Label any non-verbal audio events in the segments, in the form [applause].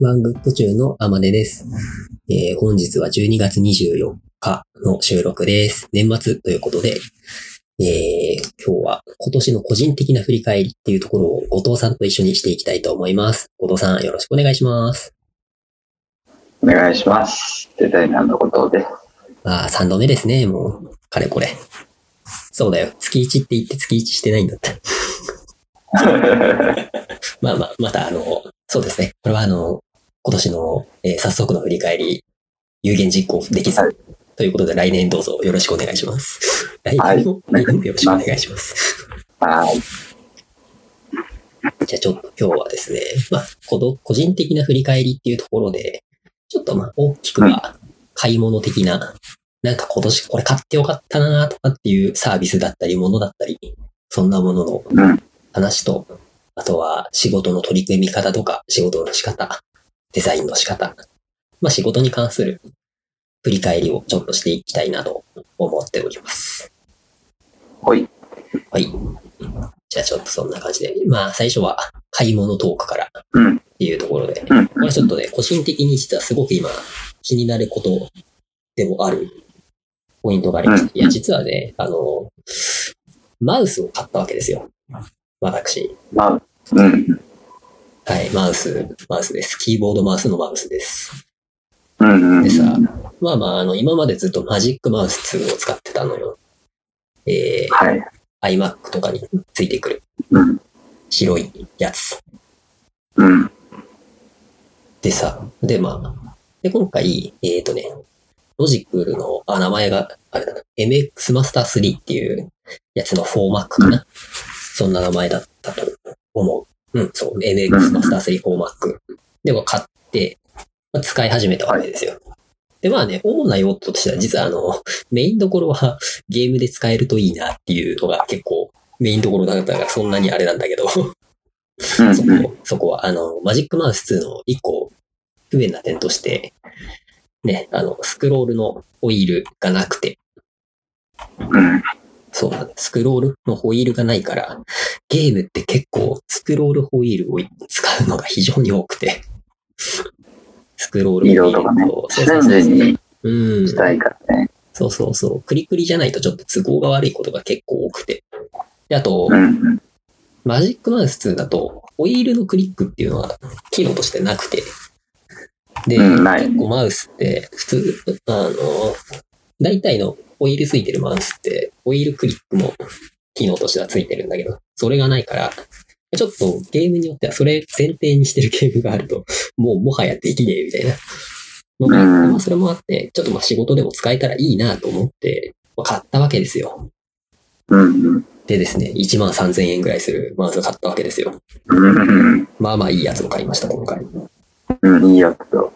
ワングッド中のアマネです。えー本日は12月24日の収録です。年末ということで、えー今日は今年の個人的な振り返りっていうところを後藤さんと一緒にしていきたいと思います。後藤さんよろしくお願いします。お願いします。デザイナーの後藤です。まあ、3度目ですね、もう。かれこれ。そうだよ。月1って言って月1してないんだって。[laughs] まあまあ、またあの、そうですね。これはあの、今年の、えー早速の振り返り、有言実行できず、はいということで来年どうぞよろしくお願いします。来はい年も、来年もよろしくお願いします。はい。じゃあちょっと今日はですね、まあ、この個人的な振り返りっていうところで、ちょっとまあ大きくは買い物的な、なんか今年これ買ってよかったなとかっていうサービスだったり、ものだったり、そんなもののうん。話と、あとは仕事の取り組み方とか、仕事の仕方、デザインの仕方、まあ仕事に関する振り返りをちょっとしていきたいなと思っております。ほい。はい。じゃあちょっとそんな感じで、まあ最初は買い物トークからっうん。ていうところで、うん。これちょっとね、個人的に実はすごく今気になることでもあるポイントがありまして、いや、実はね、あの、マウスを買ったわけですよ。私。まあ、うん。はい、マウス、マウスです。キーボードマウスのマウスです。うん。うん。でさ、まあまあ、あの、今までずっとマジックマウス2を使ってたのよ。えはい。ー、iMac とかについてくるうん。白いやつ。うん。でさ、でまあ、で、今回、えっ、とね、ロジクルの、あ、名前が、あれだな、MX マスター3っていうやつの 4Mac かな。そんな名前だったと思う。うん、そう、MX マスター3 4Mac。でも買って、まあ、使い始めたわけですよ。で、まあね、主な用途としては、実はあの、[laughs] メインどころはゲームで使えるといいなっていうのが結構メインどころだったからそんなにあれなんだけど、うん。[laughs] そこ、そこは、あの、マジックマウス2の一個不便な点として、ね、あの、スクロールのホイールがなくて、うん。そうなんです。スクロールのホイールがないから、ゲームって結構スクロールホイールを使うのが非常に多くて、スクロールホイール色とかねそうそう瞬そう。したいからね。そうそうそう。クリクリじゃないとちょっと都合が悪いことが結構多くて。で、あと、うん。マジックマウス2だと、ホイールのクリックっていうのは機能としてなくて。で、うん結構マウスって、普通、あの、大体のホイールついてるマウスって、ホイールクリックも機能としてはついてるんだけど、それがないから、ちょっとゲームによってはそれ前提にしてるゲームがあると、[laughs] もうもはやできねえみたいなまあそれもあって、ちょっとまあ仕事でも使えたらいいなと思って、まあ買ったわけですよ。うん。でですね、1万3000円ぐらいするマウスを買ったわけですよ。うん。まあまあいいやつを買いました、今回。うん。いいやつと。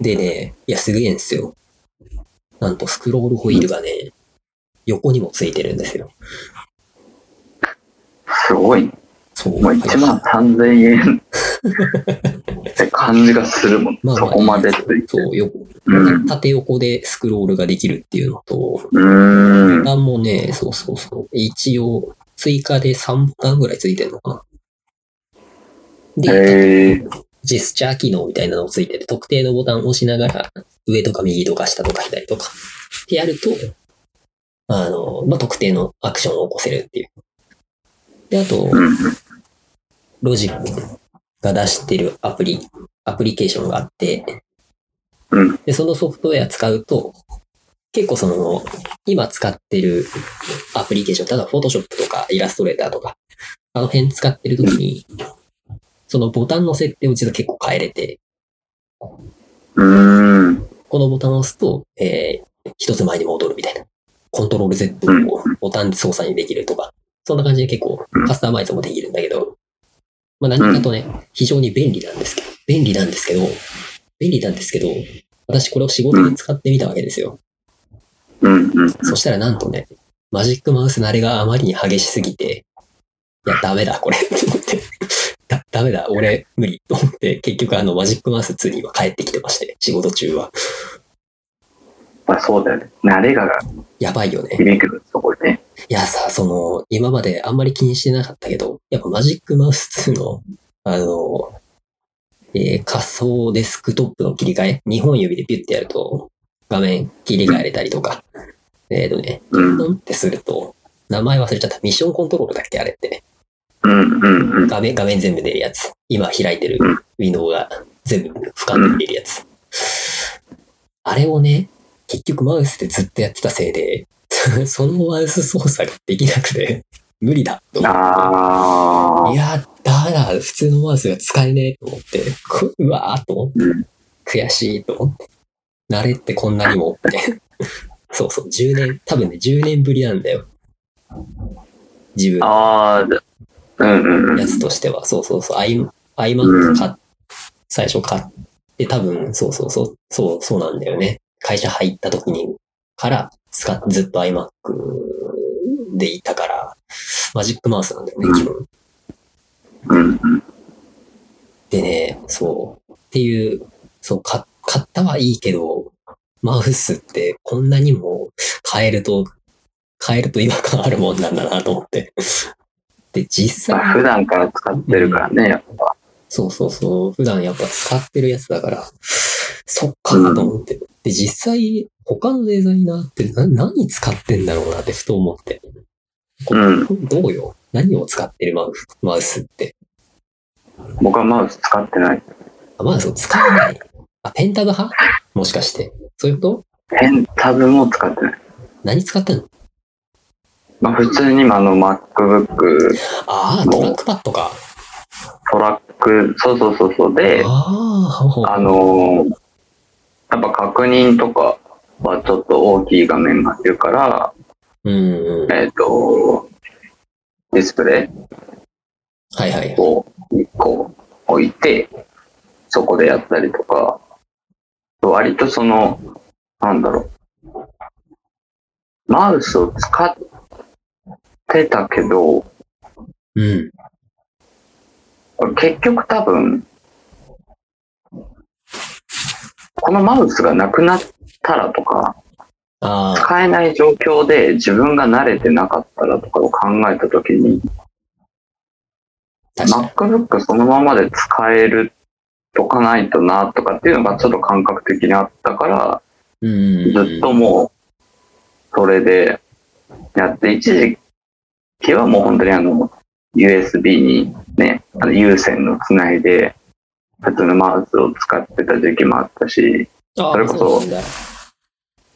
でね、いや、すげえんですよ。なんと、スクロールホイールがね、横にもついてるんですよ。すごいね。そう。もう1万3000円って感じがするもん。まあまあそこまでついて。そう、横、うん。縦横でスクロールができるっていうのと、うーんボ。タンもね、そうそうそう。一応、追加で3ボタンぐらいついてるのかな。で。ジェスチャー機能みたいなのもついてて、特定のボタンを押しながら、上とか右とか下とか左とか、ってやると、あの、まあ、特定のアクションを起こせるっていう。で、あと、ロジックが出してるアプリ、アプリケーションがあって、で、そのソフトウェア使うと、結構その、今使ってるアプリケーション、例えば Photoshop とかイラストレーターとか、あの辺使ってるときに、そのボタンの設定を実は結構変えれて、うーん。このボタンを押すと、えー、一つ前に戻るみたいな。コントロール Z をボタンで操作にできるとか、そんな感じで結構カスタマイズもできるんだけど、まあ何かとね、非常に便利なんですけど、便利なんですけど、便利なんですけど、私これを仕事に使ってみたわけですよ。そしたらなんとね、マジックマウス慣れがあまりに激しすぎて、いや、ダメだ、これ、って思って。だ、ダメだ、俺、無理、と思って、結局あの、マジックマウス2には帰ってきてまして、仕事中は。まあそうだよね。慣れがやばいよね。響くそこでね。いやさ、その、今まであんまり気にしてなかったけど、やっぱマジックマウス2の、あの、えー仮想デスクトップの切り替え、2本指でピュッてやると画面切り替えれたりとか、えっ、とね、うんってすると、名前忘れちゃった。ミッションコントロールだっけあれって。うん。うん。うん。画面、画面全部出るやつ。今開いてるうんウィンドウが全部俯瞰で見れるやつ。あれをね、結局マウスでずっとやってたせいで、[laughs] そのマウス操作ができなくて、無理だと思って。あいや、ダメだ、普通のマウスが使えねえと思って、こうわーっと思って、うん悔しいと思って。慣れってこんなにもって。[laughs] そうそう、10年、多分ね、10年ぶりなんだよ。自分あ。あや。つとしては、そうそうそう、アイ、アイマック買っ最初買って、多分、そうそうそう、そう、そうなんだよね。会社入った時に、から、使っ、ずっと iMac でいたから、マジックマウスなんだよね、基本。でね、そう。っていう、そう、か買ったはいいけど、マウスってこんなにも変えると、変えると違和感あるもんなんだなと思って。で、実際、まあ普段から使ってるからね、やっぱ。そうそうそう、普段やっぱ使ってるやつだから、そっかと思って。で、実際、他のデザイナーってな何使ってんだろうなってふと思って。うん。どうよ？何を使ってる？マウスマウスって。僕はマウス使ってない。あマウスを使わない。あ、ペンタブ派？もしかして。そういうこと？ペンタブも使ってない。何使ってんの？まあ普通に今あの MacBook ああ、トラックパッドか。トラック、そうそうそうそうで、ああ、のーやっぱ確認とかはちょっと大きい画面がいるから、うんうん。えっ、と、ディスプレイはいはい。を1個置いて、そこでやったりとか、割とその、なんだろう、マウスを使ってたけど、うん。結局多分、このマウスがなくなったらとか、使えない状況で自分が慣れてなかったらとかを考えたときに。MacBook そのままで使えるとかないとなとかっていうのがちょっと感覚的にあったから、うん。ずっともう、それでやって、一時期はもう本当にあの、USB にね、あの有線のつないで、普通のマウスを使ってた時期もあったし、それこそ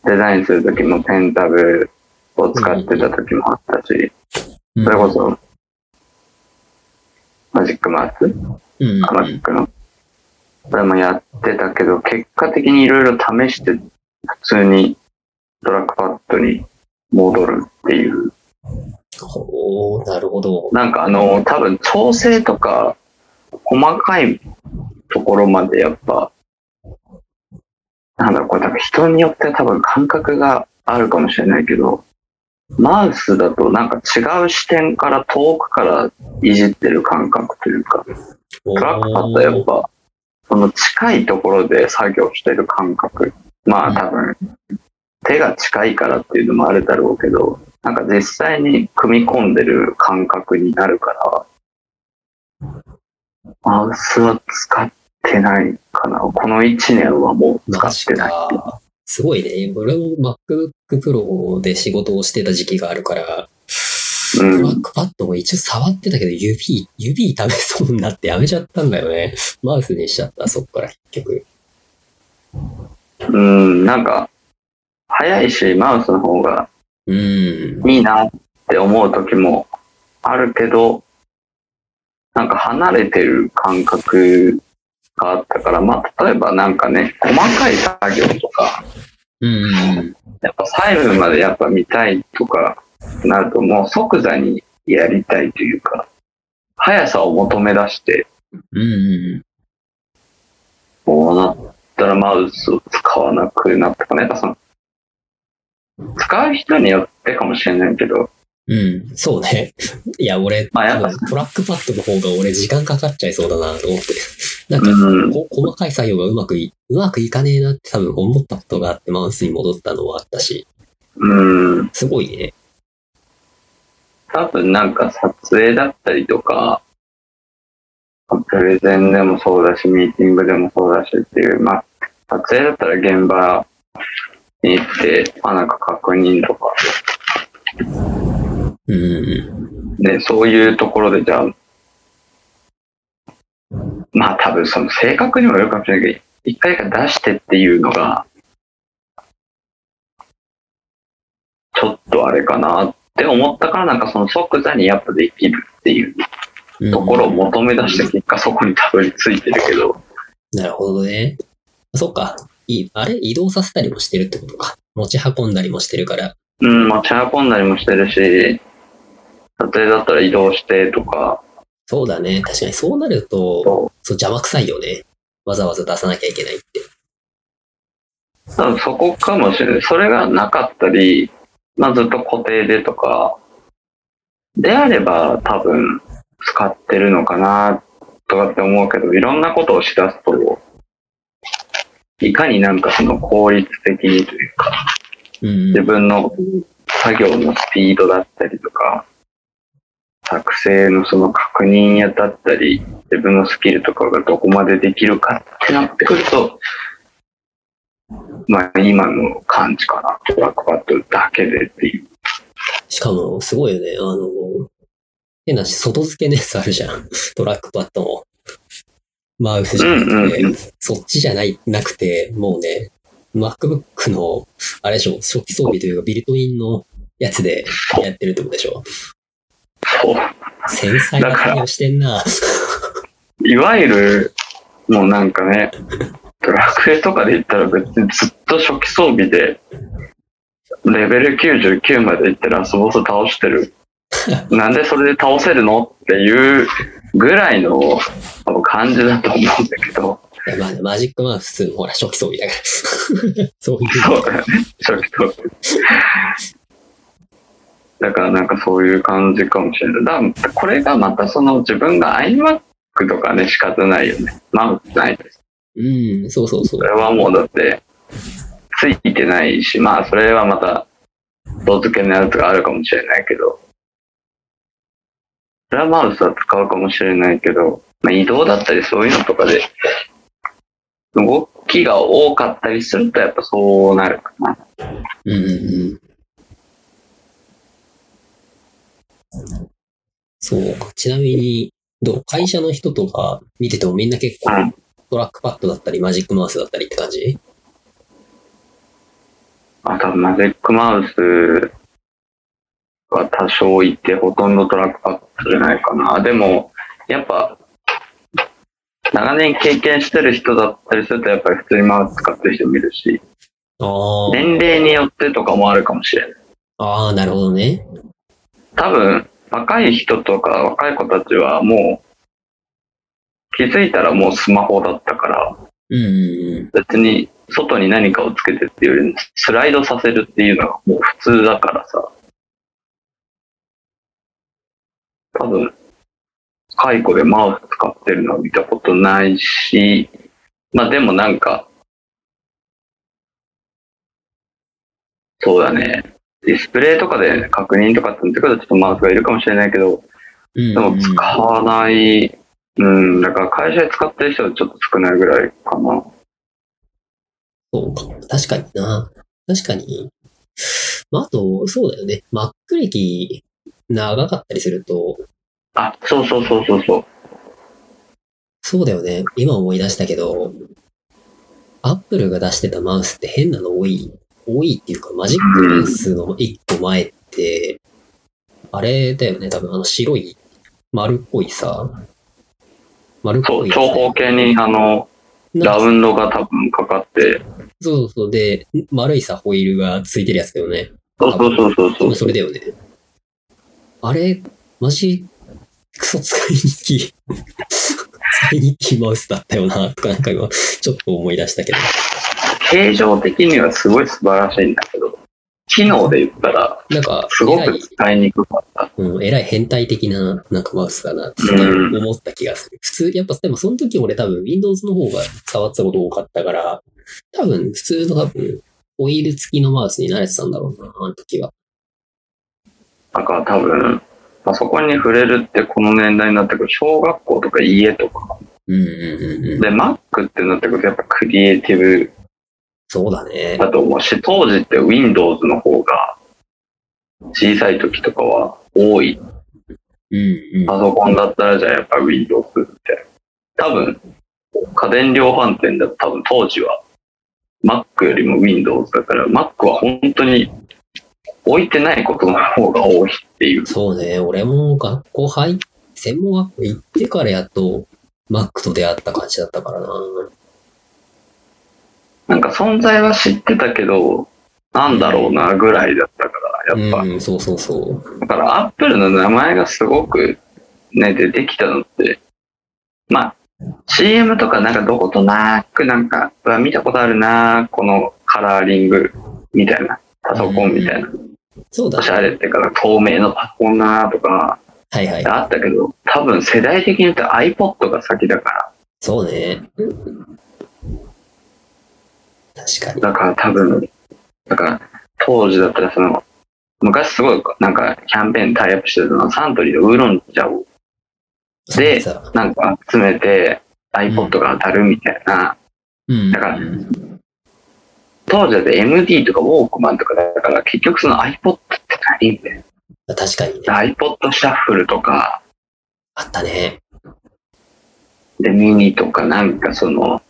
デザインする時もペンタブを使ってた時もあったし、うんそれこそ、マジックマウス？うん。マジックの？それもやってたけど、結果的にいろいろ試して、普通にトラックパッドに戻るっていう。ほう、なるほど。なんかあの、多分調整とか、細かいところまでやっぱ、なんだろう、これ多分人によって多分感覚があるかもしれないけど、マウスだとなんか違う視点から遠くからいじってる感覚というか、トラックパッドやっぱ、その近いところで作業してる感覚。まあ多分、手が近いからっていうのもあるだろうけど、なんか実際に組み込んでる感覚になるから、マウスは使ってないかな。この1年はもう使ってない。か。すごいね。俺も MacBook Pro で仕事をしてた時期があるから、トうんラックパッドも一応触ってたけど、指、指痛めそうになってやめちゃったんだよね。マウスにしちゃった、そっから結局。うん、なんか、早いし、マウスの方がうん。いいなって思う時もあるけど、なんか離れてる感覚があったから、まあ、例えばなんかね、細かい作業とか、うん。やっぱ細部までやっぱ見たいとかなると、もう即座にやりたいというか、速さを求め出して、うん。こうなったらマウスを使わなくなったかな。やっぱその、使う人によってかもしれないけど、うん。そうね。いや、俺、まあやっぱトラックパッドの方が俺時間かかっちゃいそうだなと思って。なんか、うん、こ細かい作業がうまくい、うまくいかねえなって多分思ったことがあってマウスに戻ったのはあったし、うん、すごいね。多分なんか撮影だったりとか、プレゼンでもそうだし、ミーティングでもそうだしっていう、まあ、撮影だったら現場に行って、まあなんか確認とか、うん。ね、そういうところでじゃあ、まあ多分その性格にもよるかもしれないけど、一回か出してっていうのが、ちょっとあれかなって思ったからなんかその即座にやっぱできるっていううんところを求め出して結果そこにたどり着いてるけど、なるほどね。そっか。いあれ？移動させたりもしてるってことか。持ち運んだりもしてるから。うん、持ち運んだりもしてるし、撮影だったら移動してとか、そうだね。確かにそうなると、そそう邪魔くさいよね。わざわざ出さなきゃいけないって。う多分そこかもしれない。それがなかったり、まあずっと固定でとか、であれば多分使ってるのかなとかって思うけど、いろんなことをしだすと、いかになんかその効率的にというか、うん自。分の作業のスピードだったりとか、作成のその確認やだったり、自分のスキルとかがどこまでできるかってなってくると、まあ今の感じかな。トラックパッドだけでっていう。しかも、すごいよね。あの、変なし、外付けのやつあるじゃん。[laughs] トラックパッドも。マウスじゃなくて、うんうんうんそっちじゃない、なくて、もうね、MacBook の、あれでしょ、初期装備というか、ビルトインのやつでやってるってことでしょ。そう。繊細な作業してんな。いわゆる、もうなんかね、ドラクエとかで言ったら別にずっと初期装備で、レベル99まで行ってラスボス倒してる。[laughs] なんでそれで倒せるのっていうぐらいの感じだと思うんだけど、マジックマウスもほら、初期装備だから。[laughs] そういう。そうだよね、初期装備。だからなんかそういう感じかもしれない。だこれがまたその自分が iMac とかね仕方ないよね。マウスないです。うん、そうそうそうそ。れはもうだって、ついてないし、まあそれはまた、動付けのやつがあるかもしれないけど、それはマウスは使うかもしれないけど、まあ、移動だったりそういうのとかで、動きが多かったりするとやっぱそうなるかな。うんうんうん。そうか。ちなみに、どう？会社の人とか見ててもみんな結構うんトラックパッドだったりマジックマウスだったりって感じ？あとマジックマウスは多少いて、ほとんどトラックパッドじゃないかな。でも、やっぱ、長年経験してる人だったりすると、やっぱり普通にマウス使ってる人もいるし。年齢によってとかもあるかもしれない。ああ、なるほどね。多分、若い人とか若い子たちはもう、気づいたらもうスマホだったから、うん。別に外に何かをつけてっていうよりも、スライドさせるっていうのがもう普通だからさ。多分、解雇でマウス使ってるのは見たことないし、まあでもなんか、そうだね。ディスプレイとかで確認とかってなってくるとちょっとマウスがいるかもしれないけど、うんでも使わない、うん、だから会社で使ってる人はちょっと少ないぐらいかな。そうか。確かにな。確かに。まあ、あと、そうだよね。Mac 歴長かったりすると、あ、そうそうそうそうそう。そうだよね。今思い出したけど、Apple が出してたマウスって変なの多い。多いっていうか、マジックマウスの一個前って、あれだよね。多分あの白い丸っこいさ、丸っそう、こいやつ長方形にあの、ラウンドが多分かかって、そうそうそう。で、丸いさ、ホイールがついてるやつだよね。そうそうそうそうそう。それだよね。あれ、マジ、クソ使いにくい。使いにくいマウスだったよな、とかなんか今、ちょっと思い出したけど。形状的にはすごい素晴らしいんだけど、機能で言ったら、なんか、すごく使いにくかった。うん、えらい変態的な、なんかマウスだなってうん思った気がする。普通、やっぱ、でもその時俺多分 Windows の方が触ってたこと多かったから、多分普通の多分、オイル付きのマウスに慣れてたんだろうな、あの時は。だから多分、パソコンに触れるってこの年代になってくる小学校とか家とか。うんうんうんうん。で、Mac ってなってくるとやっぱクリエイティブそうだね。だと思うし、当時って Windows の方が小さい時とかは多い。うんうん。パソコンだったらじゃあやっぱ Windows って。多分、家電量販店だと多分当時は Mac よりも Windows だから、Mac は本当に置いてないことの方が多いっていう。そうね。俺も学校入っ、専門学校行ってからやっと Mac と出会った感じだったからな。なんか存在は知ってたけど、なんだろうなぐらいだったから、やっぱ。うん、そうそうそう。だから、アップルの名前がすごくね、出てきたのって、まあ、CM とかなんかどことなくなんか、うわ見たことあるなこのカラーリングみたいな、パソコンみたいな、そうだおしゃれってから透明のパソコンなとか、はいはい。あったけど、多分世代的に言うと iPod が先だから、そうね。確かに。だから多分、だから当時だったらその、昔すごいなんかキャンペーンタイアップしてたのはサントリーのウーロン茶をでなんか集めて iPod が当たるみたいな、うん。だから当時だって MD とかウォークマンとかだから結局その iPod って何みたい確かにね。な iPod シャッフルとかあったね。でミニとかなんかその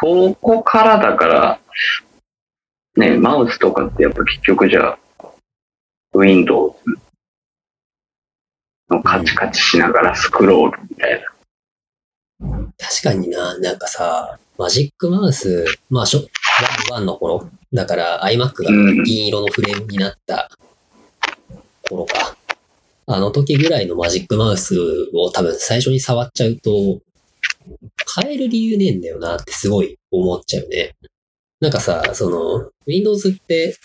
そこからだからねマウスとかってやっぱ結局じゃあ Windows のカチカチしながらスクロールみたいな確かにな、なんかさ、マジックマウス、まあ、しょ、ワンの頃、だから iMac がうん。銀色のフレームになった頃か。あの時ぐらいのマジックマウスを多分最初に触っちゃうと、変える理由ねえんだよなってすごい思っちゃうね。なんかさ、その、Windows って、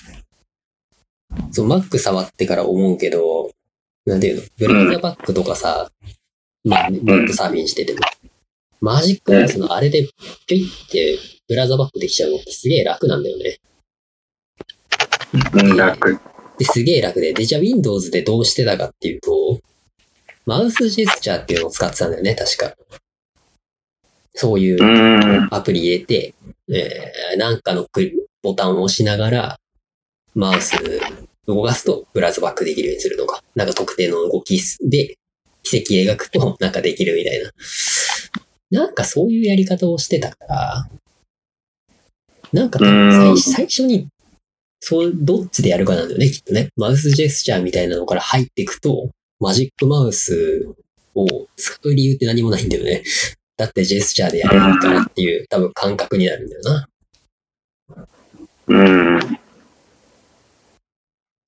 その Mac 触ってから思うけど、なんていうの、ブラウザバックとかさ、まあ、ネットサーフィンしてても、マジックマウスのあれでピョイってブラウザバックできちゃうのってすげえ楽なんだよね。うん楽で、すげえ楽で。で、じゃあ Windows でどうしてたかっていうと、マウスジェスチャーっていうのを使ってたんだよね、確か。そういううんアプリ入れて、えー、なんかのクボタンを押しながら、マウス動かすとブラウザバックできるようにするとか、なんか特定の動きで奇跡描くとなんかできるみたいな。なんかそういうやり方をしてたから、なんか最最初に、そう、どっちでやるかなんだよね、きっとね。マウスジェスチャーみたいなのから入っていくと、マジックマウスを使う理由って何もないんだよね。だってジェスチャーでやれるからっていう多分感覚になるんだよな。うん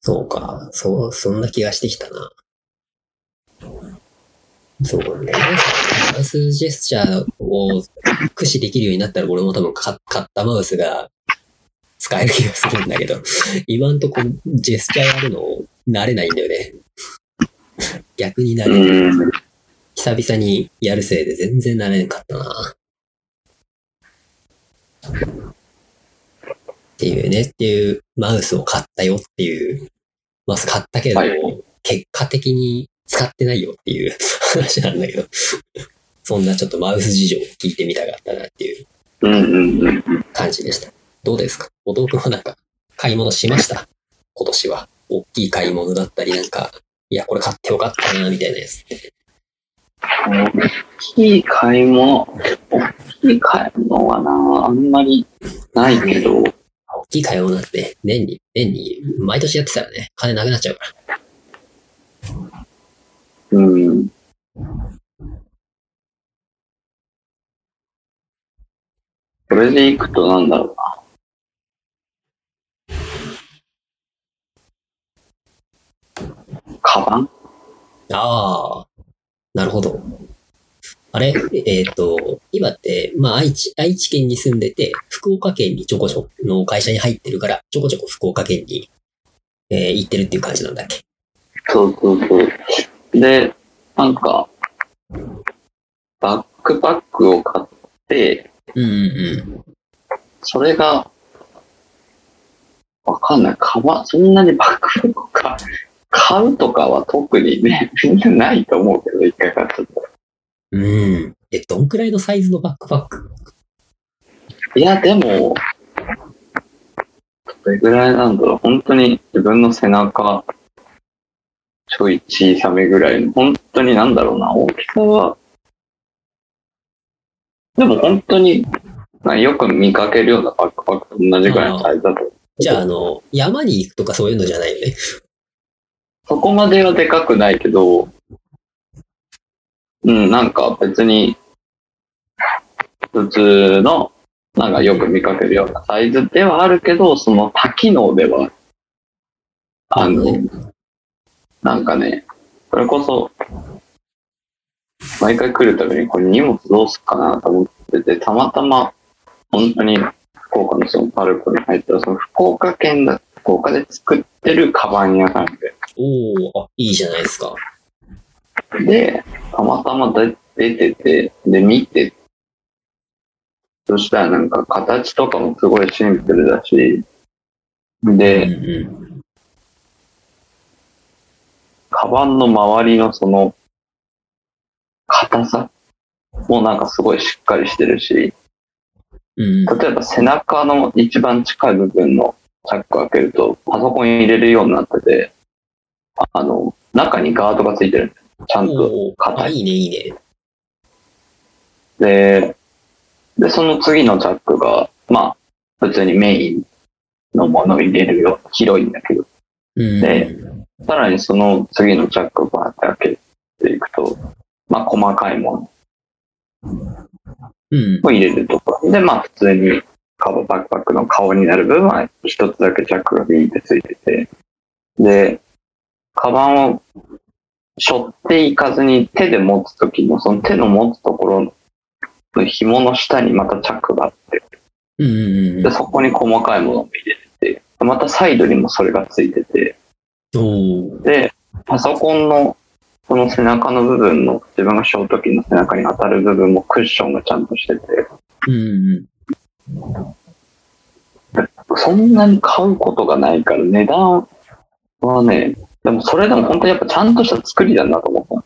そうか。そう、そんな気がしてきたな。そうね。マウスジェスチャーを駆使できるようになったら俺も多分か買ったマウスが使える気がするんだけど、[laughs] 今んとこジェスチャーやるの慣れないんだよね。逆に慣れない。うん久々にやるせいで全然慣れなかったな。っていうね、っていうマウスを買ったよっていう、マウス買ったけど、はい結果的に使ってないよっていう話なんだけど、そんなちょっとマウス事情を聞いてみたかったなっていう感じでした。どうですか？弟くんはなんか買い物しました？今年は。大きい買い物だったりなんか、いや、これ買ってよかったな、みたいなやつって。大きい買い物、大きい買い物はな、あんまりないけど、大きい買い物なんて、年に、年に、毎年やってたらね、金なくなっちゃうから。うん。それでいくとなんだろうな。カバン？ああ、なるほど。あれ？えっ、と、今って、まあ、愛知、愛知県に住んでて、福岡県にちょこちょこの会社に入ってるから、ちょこちょこ福岡県に、えー行ってるっていう感じなんだっけ？そうそうそう。で、なんか、バックパックを買って、うん。うん。うん。それが、わかん。ない。カバン、そん。なにバックパックか。買うとかは特にね、全然ないと思うけど、一回買っちゃったら。うん。え、どん。くらいのサイズのバックパックいや、でも、どれぐらいなん。だろう。本当に自分の背中、ちょい小さめぐらいの、本当になん。だろうな、大きさは、でも本当に、まあよく見かけるようなバックパックと同じぐらいのサイズだと。じゃあ、あの、山に行くとかそういうのじゃないよね。そこまではでかくないけど、うん、なんか別に、普通の、なんかよく見かけるようなサイズではあるけど、その多機能では、あの、なんかね、それこそ、毎回来るたびにこれ荷物どうすっかなと思ってて、たまたま、本当に福岡のそのパルコに入ったら、その福岡県だ、福岡で作ってるカバン屋さんで、おおあ、いいじゃないですか。で、たまたま出出てて、で、見て、そしたらなんか形とかもすごいシンプルだし、うんで、うん。カバンの周りのその、硬さもなんかすごいしっかりしてるし、うん。例えば背中の一番近い部分のチャック開けると、パソコン入れるようになってて、あの、中にガードがついてるちゃんと硬い。いいね、いいね。で、で、その次のチャックが、まあ、普通にメインのものを入れるよ。広いんだけど。うん。でさらにその次のチャックをバーって開けていくと、まあ、細かいもの。うん。を入れるとか。で、まあ、普通にカバーバックパックの顔になる部分は一つだけチャックがビーってついてて、で、カバンを背負っていかずに手で持つときの、その手の持つところの紐の下にまたチャックがあって、で、そこに細かいものも入れてて、またサイドにもそれがついてて、で、パソコンのその背中の部分の、自分が背負う時の背中に当たる部分もクッションがちゃんとしてて、うんそんなに買うことがないから値段はね、でもそれでも本当にやっぱちゃんとした作りだなと思った。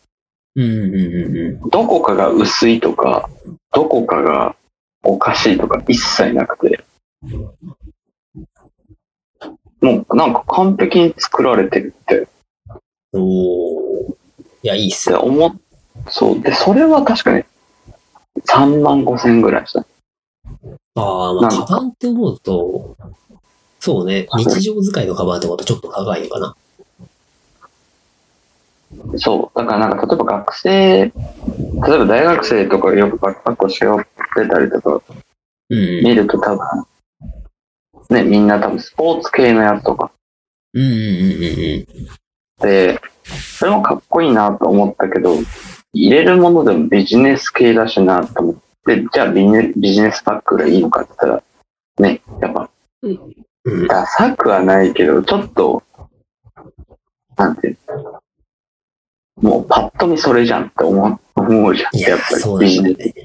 うん。うんうんうんどこかが薄いとか、どこかがおかしいとか一切なくて、もうなんか完璧に作られてるってうん。おおいや、いいっすよ。思っ、そう。で、それは確かに3万5千ぐらいした。ああ、まあ、なんかカバンって思うと、そうね、日常使いのカバンってことちょっと高いのかな。そう。だからなんか例えば学生、例えば大学生とかがよくバックパックを背負ってたりとかうんうん。見ると多分、ね、みんな多分スポーツ系のやつとかうんうんうんうんで、それもかっこいいなと思ったけど、入れるものでもビジネス系だしなと思って、じゃあビジネビジネスバッグがいいのかって言ったら、ね、やっぱ、うん。うん。ダサくはないけど、ちょっと、なんていうの？もうパッと見それじゃんって思う思うじゃん。いややっぱりビジネスって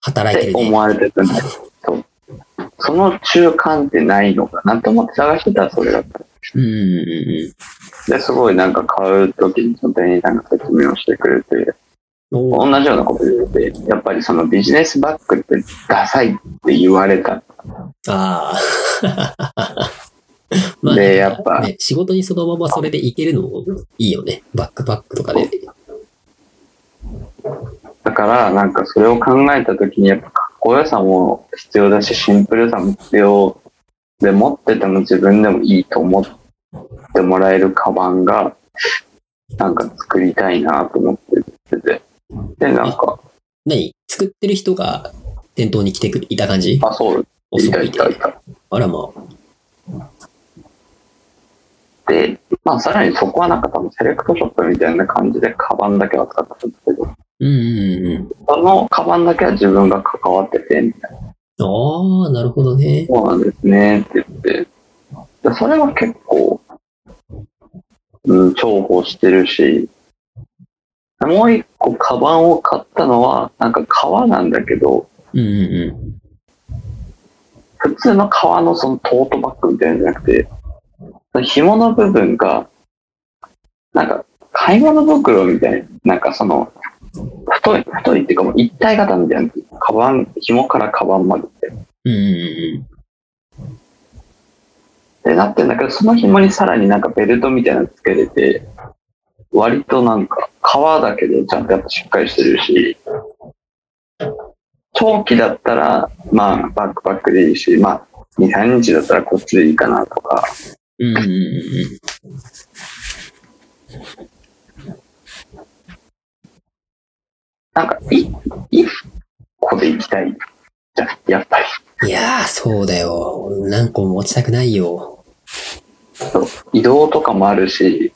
働いてるね。思われてるんだけど、その中間ってないのかなと思って探してたらそれだった。うんうんうんで、すごいなんか買うときにその店員さんが説明をしてくれて、同じようなこと言って、やっぱりそのビジネスバッグってダサいって言われた。ああ。[laughs] まあ、でやっぱね、仕事にそのままそれでいけるのもいいよね。バックパックとかで。だからなんかそれを考えたときにやっぱかっこよさも必要だし、シンプルさも必要で、持ってても自分でもいいと思ってもらえるカバンが、なんか作りたいなと思ってて。で、なんか、何？作ってる人が店頭に来てくれいた感じ？あ、そう、おいたいたいた。あらまあ。で、まあさらにそこはなんか多分セレクトショップみたいな感じでカバンだけは使ってたんですけど、うんうんうん。そのカバンだけは自分が関わってて、みたいな。ああ、なるほどね。そうなんですね、って言って。でそれは結構、うん、重宝してるし、もう一個カバンを買ったのは、なんか革なんだけど、うんうん普通の革のそのトートバッグみたいなんじゃなくて、紐の部分が、なんか、買い物袋みたいな、なんかその、太い、太いっていうかもう一体型みたいな、カバン、紐からカバンまでって。うんうんで、なってんだけど、その紐にさらになんかベルトみたいなのつけれて、割となんか、革だけどちゃんとやっぱしっかりしてるし、長期だったら、まあ、バックパックでいいし、まあ、2、3日だったらこっちでいいかなとか、うん。うんうんうんなんか、い、一個で行きたい。じゃん、やっぱり。うん。いやー、そうだよ。何個も持ちたくないよ。そう移動とかもあるし、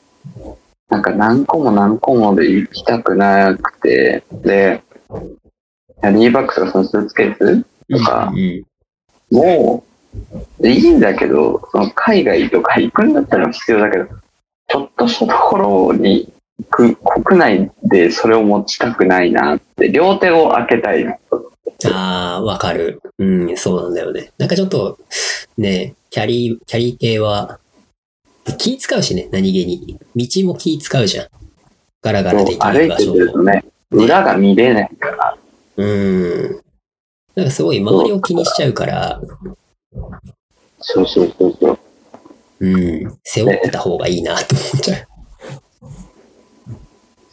なんか何個も何個もで行きたくなくて、で、キャリーバッグとかそのスーツケースとかもう、いいんだけど、その海外とか行くんだったら必要だけど、ちょっとしたところに国内でそれを持ちたくないなって、両手を開けたいなと。あー、わかる。うん、そうなんだよね。なんかちょっと、ね、キャリー、キャリー系は、気使うしね、何気に。道も気使うじゃん。ガラガラでき歩いてる場所るとね、裏が見れないから、うん。なんかすごい周りを気にしちゃうから、そうそうそうそう。うん、背負ってた方がいいなと思っちゃう。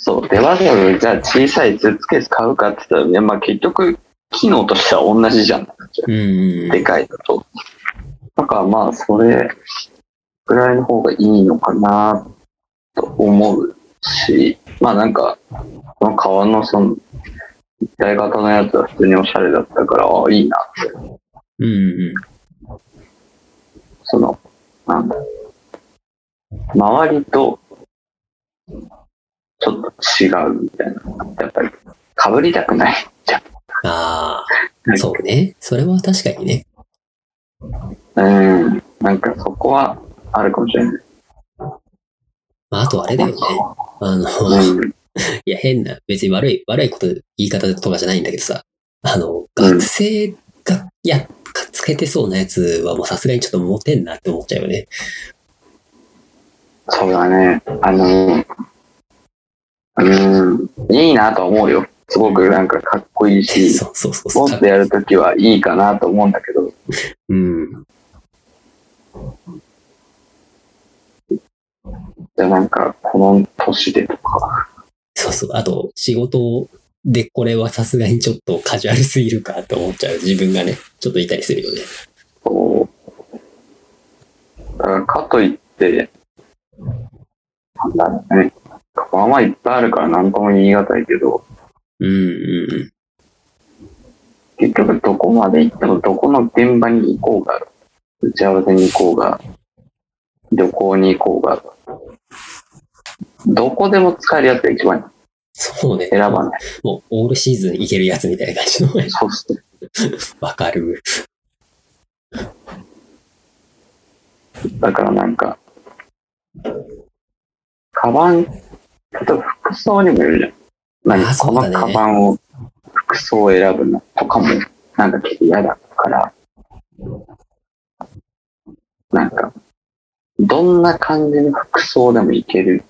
そう、でわざわざじゃあ小さいスーツケース買うかって言ったらね、まあ結局、機能としては同じじゃん。うん。でかいのと。だからまあ、それぐらいの方がいいのかなと思うし、まあなんか、この革のその、一体型のやつは普通におしゃれだったから、ああ、いいなって。うんうん。その、なんだ。周りと、ちょっと違うみたいな。やっぱり、被りたくないじゃん。ああ、そうね。それは確かにね。うん。なんかそこはあるかもしれない。まあ、あとあれだよね。あの、うん。[laughs] いや、変な、別に悪い、悪いこと、言い方とかじゃないんだけどさ、あの、学生が、やっつけてそうなやつはもうさすがにちょっとモテんなって思っちゃうよね。そうだね。あの、うん、いいなとは思うよ。すごくなんかかっこいいし、そうそうそうそうスポーツ。でやるときはいいかなと思うんだけど、うん。じゃあなんかこの年でとか、そうそう。あと、仕事でこれはさすがにちょっとカジュアルすぎるかと思っちゃう自分がね、ちょっといたりするよね。そう。だからかといって、なんだろうね。カバンはいっぱいあるから何とも言い難いけど、うんうん結局どこまで行ってもどこの現場に行こうが、打ち合わせに行こうが、旅行に行こうが、どこでも使えるやつが一番いいそうね。選ばない。もう、オールシーズンいけるやつみたいな感じの。そうする。[laughs] わかる。だからなんか、カバン、例えば服装にもよるじゃん。何あこのそうだねカバンを、服装を選ぶのとかも、なんか結構嫌だから、なんか、どんな感じの服装でもいける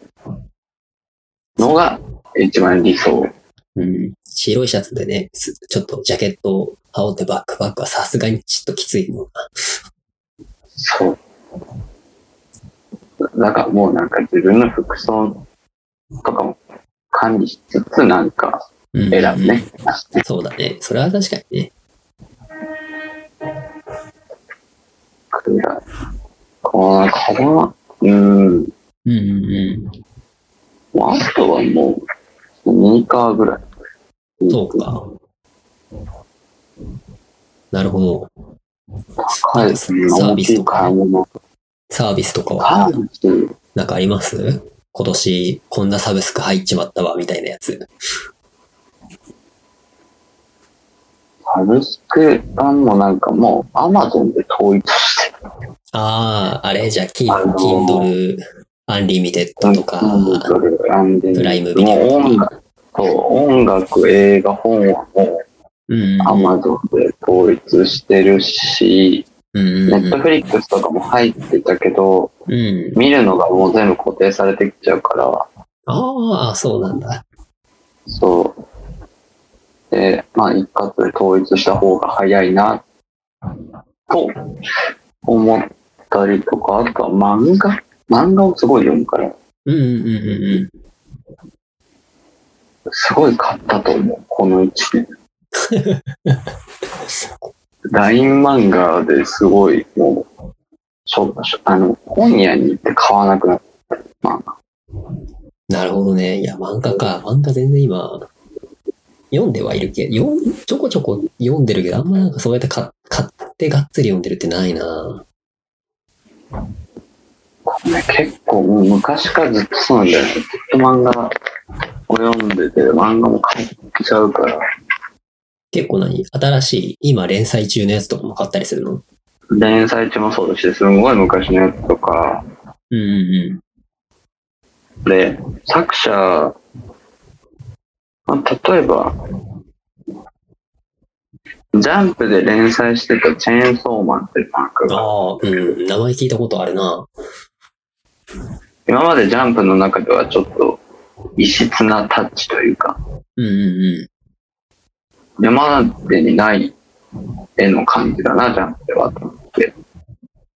のが一番理想。うん。白いシャツでね、すちょっとジャケットを羽織ってバックパックはさすがにちょっときついのが。そう。だからもうなんか自分の服装とかも管理しつつなんかうん選ぶね。そうだね。それは確かにね。くらい。このカバン、うん。うんうんうん。あとはもう、ミニカーぐらい。そうか。なるほど。高いですね。サービスとかサは、ービス、なんかあります？今年こんなサブスク入っちまったわ、みたいなやつ。サブスク版もなんかもう、アマゾンで統一してああ、あれじゃあ、キンあのー Kindle Unlimited とか、ププライムビデオ。音楽、そう音楽、映画、本はもうアマゾンで統一してるし、うんネットフリックスとかも入ってたけど、うん。見るのがもう全部固定されてきちゃうから、ああ、そうなんだ。そう。で、まあ一括で統一した方が早いな、と思ったりとか、あとは漫画？漫画をすごい読むから、うんうんうんうん。すごい買ったと思う、この1年。[laughs] LINE 漫画ですごい、もう、しあの、本屋に行って買わなくなった漫画。なるほどね。いや、漫画か。漫画全然今、読んではいるけど、ちょこちょこ読んでるけど、あんまなんかそうやって買買ってがっつり読んでるってないなこれ結構もう昔からずっとそうなんだよね。ずっと漫画を読んでて、漫画も買っちゃうから、結構何新しい、今連載中のやつとかも買ったりするの？連載中もそうだし、すんごい昔のやつとか、うんうんで、作者、まあ、例えば、ジャンプで連載してたチェーンソーマンっていう漫うん。画が、ああ、うん。名前聞いたことあるな。今までジャンプの中ではちょっと異質なタッチというか、うんうんうん。今までにない絵の感じだな、ジャンプではと思って。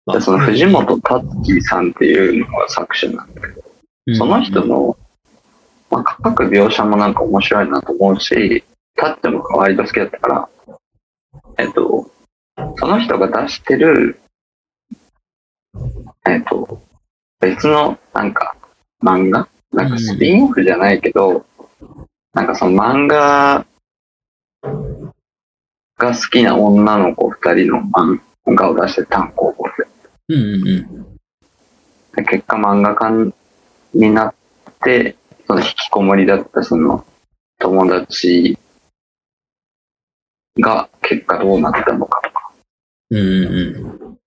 までその藤本タッキーさんっていうのが作者なんだけど、その人の、まあ、各描写もなんか面白いなと思うし、タッチも割と好きだったから、えっと、その人が出してる、えっと、別のなんか漫画？なんかスピンオフじゃないけど、なんかその漫画が好きな女の子二人の漫画を出して単行本で。うんうんうん。結果漫画家になって、その引きこもりだったその友達が結果どうなったのかとか、うんうん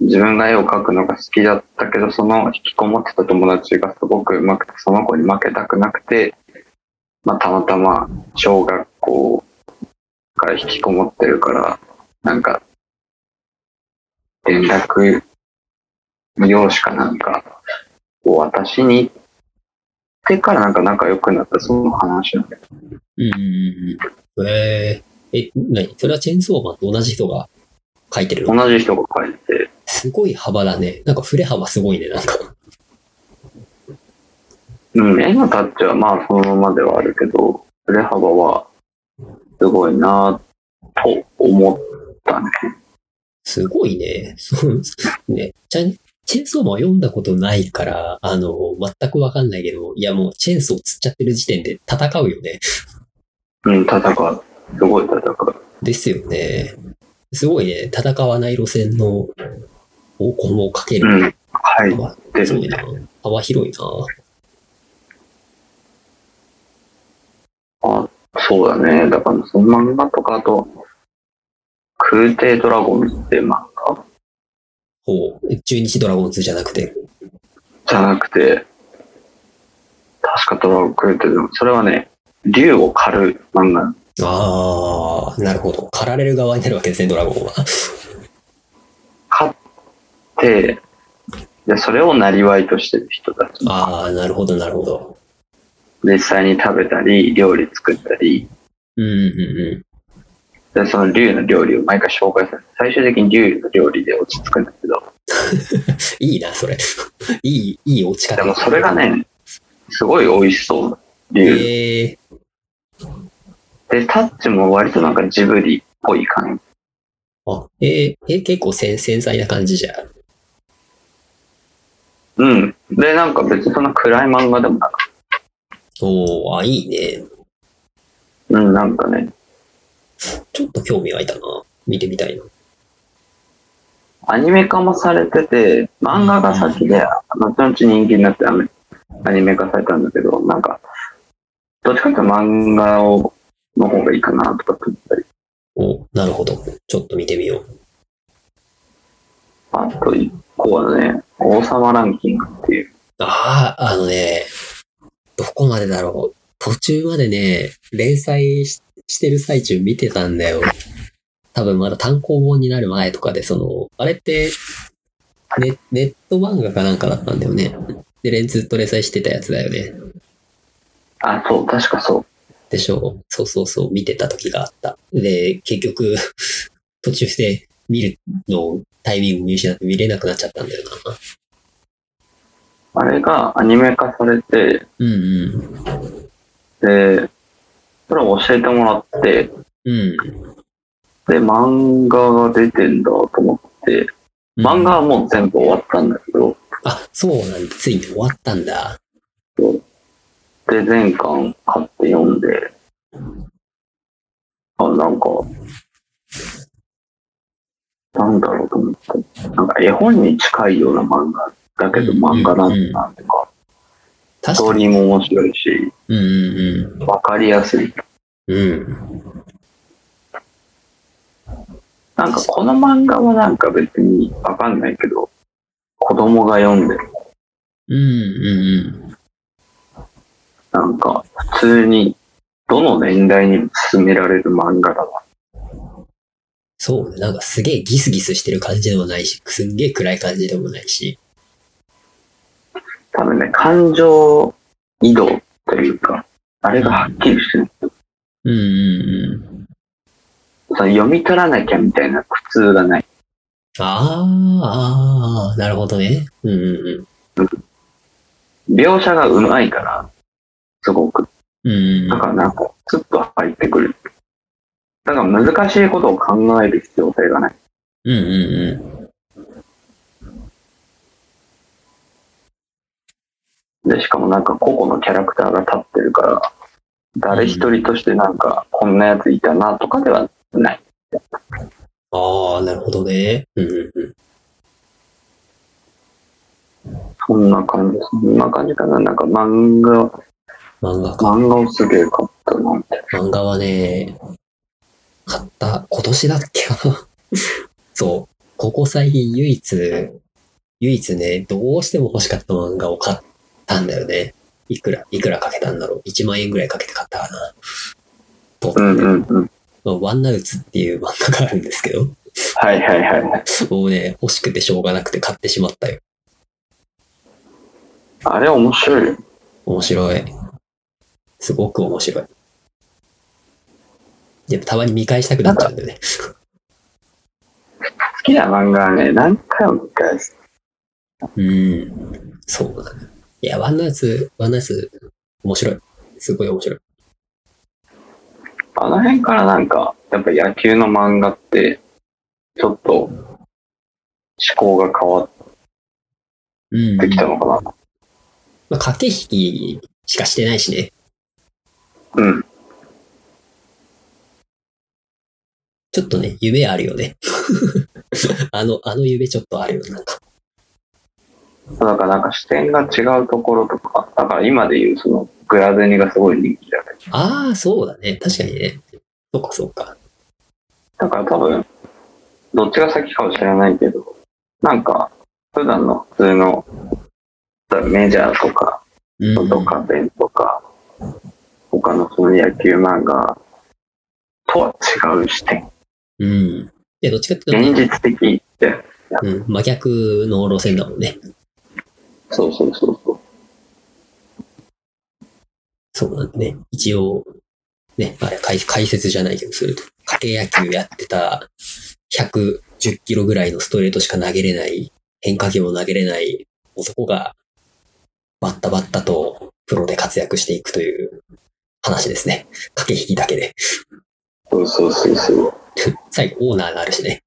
自分が絵を描くのが好きだったけど、その引きこもってた友達がすごく上手くて、その子に負けたくなくて、まあたまたま小学校から引きこもってるから、なんか、連絡用紙かなんかを私に行ってからなんか仲良くなったその話なんだよ。うん。うん。えー、え、何？それはチェーンソーマンと同じ人が書いてるの？同じ人が書いて、すごい幅だね。なんか振れ幅すごいね、なんか。うん、絵のタッチはまあそのままではあるけど、振れ幅はすごいなと思ったね。すごいね。そう、ね。チェンチェーンソーマンは読んだことないから、あの、全くわかんないけど、いやもうチェーンソー釣っちゃってる時点で戦うよね。うん、戦う。すごい戦う。ですよね。すごいね。戦わない路線の方向をかける。うん、はい。幅ですね。ごいな。幅広いな。あ、そうだね。だからその漫画とかあと、空挺ドラゴンズって漫画？ほう。中日ドラゴンズじゃなくて。じゃなくて、確かドラゴン空挺ドラゴンズそれはね、竜を狩る漫画。ああ、なるほど。狩られる側になるわけですね、ドラゴンは。狩って、で、それをなりわいとしてる人たち。ああ、なるほど、なるほど。実際に食べたり、料理作ったり、うんうんうん。で、その竜の料理を毎回紹介されて、最終的に竜の料理で落ち着くんだけど、[laughs] いいな、それ。[laughs] いい、いい落ち方。でもそれがね、すごい美味しそう。竜。ええで、タッチも割となんかジブリっぽい感じ。あ、えーえ、結構繊繊細な感じじゃ。うん。で、なんか別にそんな暗い漫画でもなく、おー、あ、いいね。うん、なんかね、ちょっと興味湧いたな。見てみたいな。アニメ化もされてて、漫画が先で、後々人気になってアメアニメ化されたんだけど、なんか、どっちかというと漫画をの方がいいかなとかって言ったり。お、なるほど。ちょっと見てみよう。あと一個はね、王様ランキングっていう。ああ、あのね、どこまでだろう？途中までね、連載ししてる最中見てたんだよ。多分まだ単行本になる前とかで、その、あれって、ネネット漫画かなんかだったんだよね。で、連ずっと連載してたやつだよね。あ、そう、確かそう。でしょ？う。そうそうそう、見てた時があった。で、結局、[laughs] 途中で見るのをタイミング見失って見れなくなっちゃったんだよな。あれがアニメ化されて、うんうん。で、それを教えてもらって、うん。で、漫画が出てんだと思って、漫画はもう全部終わったんだけど、あ、そうなんだ。ついに終わったんだ。で、全巻買って読んで、あ、なんか、なんだろうと思って、なんか絵本に近いような漫画だけどうん漫画なんだなってか、ス。トーリーも面白いし、うんうんわかりやすい。うん。うん。なんかこの漫画はなんか別にわかんないけど、子供が読んでる。うんうんなんか普通にどの年代にも進められる漫画だわ。そうね。なんかすげえギスギスしてる感じでもないし、すんげえ暗い感じでもないし。多分ね、感情移動というか、あれがはっきりしてる。うんうんうん。その読み取らなきゃみたいな苦痛がない。あーあー、なるほどね。うんうん描写がうまいから、すごく。うん。うんだからなんか、スッと入ってくる。だから難しいことを考える必要性がない。うんうんで、しかもなんか個々のキャラクターが立ってるから、誰一人としてなんか、こんなやついたなとかではない。ああ、なるほどね。うんうんうん。そんな感じ、そんな感じかな。なんか漫画、漫画か。漫画をすげえ買ったな、みたい漫画はね、買った、今年だっけかな。[laughs] そう。ここ最近唯一、唯一ね、どうしても欲しかった漫画を買ったんだよね。いくら、いくらかけたんだろう。1万円ぐらいかけて買ったかな。と、な。うんうんうん。まあワンナウツっていう漫画があるんですけど、はいはいはい。もうね、欲しくてしょうがなくて買ってしまったよ。あれ面白いよ。面白い。すごく面白い。でもたまに見返したくなっちゃうんだよね。好きな漫画はね、何回も見返す。うん。そうだね。いや、ワンナーツ、ワンナーツ、面白い。すごい面白い。あの辺からなんか、やっぱ野球の漫画って、ちょっと、思考が変わっうん。てきたのかな。まあ、駆け引きしかしてないしね。うん。ちょっとね、夢あるよね。[laughs] あの、あの夢ちょっとあるよ、なんか。だからなんか視点が違うところとか、だから今で言うそのグラゼニがすごい人気だね。ああ、そうだね。確かにね。そうか、そうか。だから多分、どっちが先かは知らないけど、なんか、普段の普通の、メジャーとか、うん。とか、ベンとか、他のその野球漫画とは違う視点。うん。で、どっちかっていうとね、現実的って、うん、真逆の路線だもんね。そうそうそうそう。そうなんでね。一応、ね、あれ解、解説じゃないけど、すると、家庭野球やってた110キロぐらいのストレートしか投げれない、変化球も投げれない男が、バッタバッタとプロで活躍していくという話ですね。駆け引きだけで。そうそうそうそう。最後、オーナーがあるしね。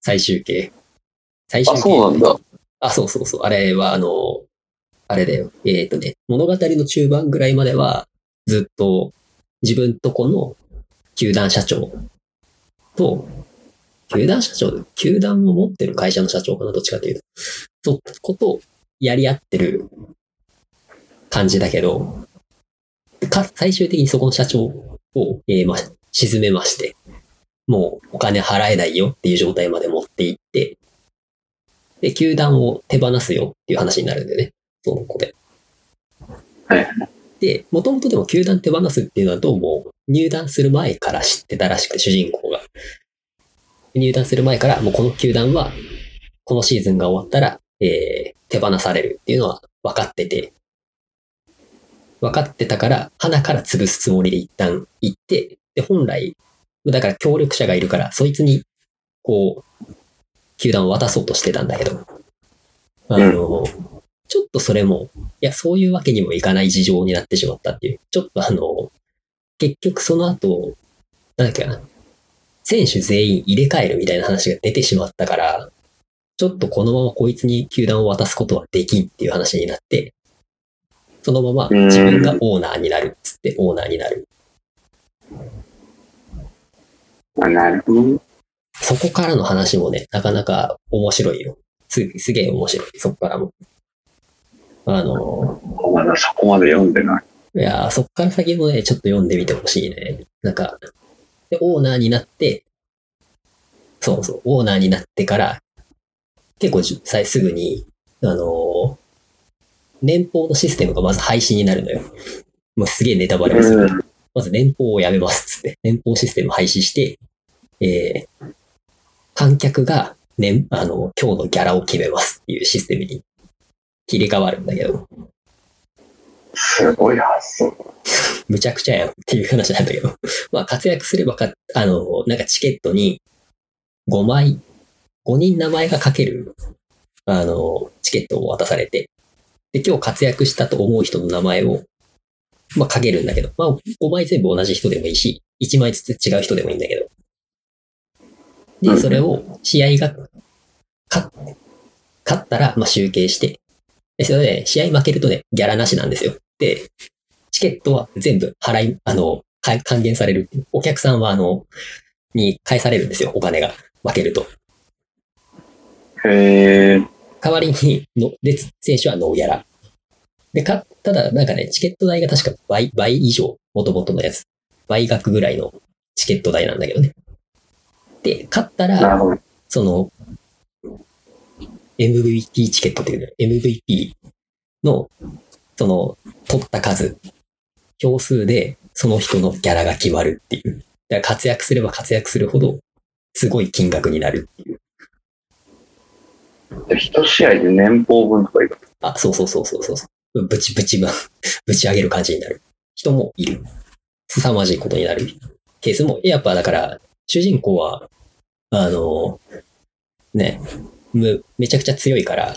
最終形。最終あ、形。そうなんだ。あ、そうそうそう。あれは、あの、あれだよ。えっ、とね、物語の中盤ぐらいまでは、ずっと自分とこの球団社長と、球団社長、球団を持ってる会社の社長かな、どっちかというと、と、ことやり合ってる感じだけど、か、最終的にそこの社長を、えーま、沈めまして、もうお金払えないよっていう状態まで持っていって、で、球団を手放すよっていう話になるんだよね。その子で。はい。で、もともとでも球団手放すっていうのはどうも入団する前から知ってたらしくて、主人公が。入団する前から、もうこの球団は、このシーズンが終わったら、えー、手放されるっていうのは分かってて、分かってたから、花から潰すつもりで一旦行って、で、本来、だから協力者がいるから、そいつに、こう、球団を渡そうとしてたんだけど、あの、ちょっとそれも、いや、そういうわけにもいかない事情になってしまったっていう、ちょっとあの、結局その後、なんだっけな、選手全員入れ替えるみたいな話が出てしまったから、ちょっとこのままこいつに球団を渡すことはできんっていう話になって、そのまま自分がオーナーになるっつってオーナーになる。あなるほど。ね。そこからの話もね、なかなか面白いよ。す、すげえ面白い。そこからも。あの、まだそこまで読んでない。いやー、そっから先もね、ちょっと読んでみてほしいね。なんか、で、オーナーになって、そうそう、オーナーになってから、結構じゅさすぐに、あのー年俸のシステムがまず廃止になるのよ。もうすげえネタバレをする。うん。まず年俸をやめますっつって、年俸システム廃止して、えー、観客が年、あの、今日のギャラを決めますっていうシステムに切り替わるんだけど、すごい発想。むちゃくちゃやんっていう話なんだけど、[laughs] まあ活躍すればか、あの、なんかチケットに5枚、5人名前が書ける、あの、チケットを渡されて、で、今日活躍したと思う人の名前を、まあ書けるんだけど、まあ5枚全部同じ人でもいいし、1枚ずつ違う人でもいいんだけど。で、それを試合が勝ったら、まあ集計して、で、それで試合負けるとね、ギャラなしなんですよ。で、チケットは全部払い、あの、か還元される。お客さんは、あの、に返されるんですよ、お金が。負けると。へえ。代わりにの、で、選手はノーギャラ。で、か、ただ、なんかね、チケット代が確か倍、倍以上、元々のやつ。倍額ぐらいのチケット代なんだけどね。で、勝ったら。その、MVP チケットっていうね、MVP の、その、取った数、票数で、その人のギャラが決まるっていう。だから活躍すれば活躍するほど、すごい金額になるっていう。で一試合で年俸分とかいく。あ、そうそうそうそうそう。ぶちぶちま、[laughs] ぶち上げる感じになる人もいる。凄まじいことになるケースも、やっぱだから、主人公は、あの、ね、む、めちゃくちゃ強いから、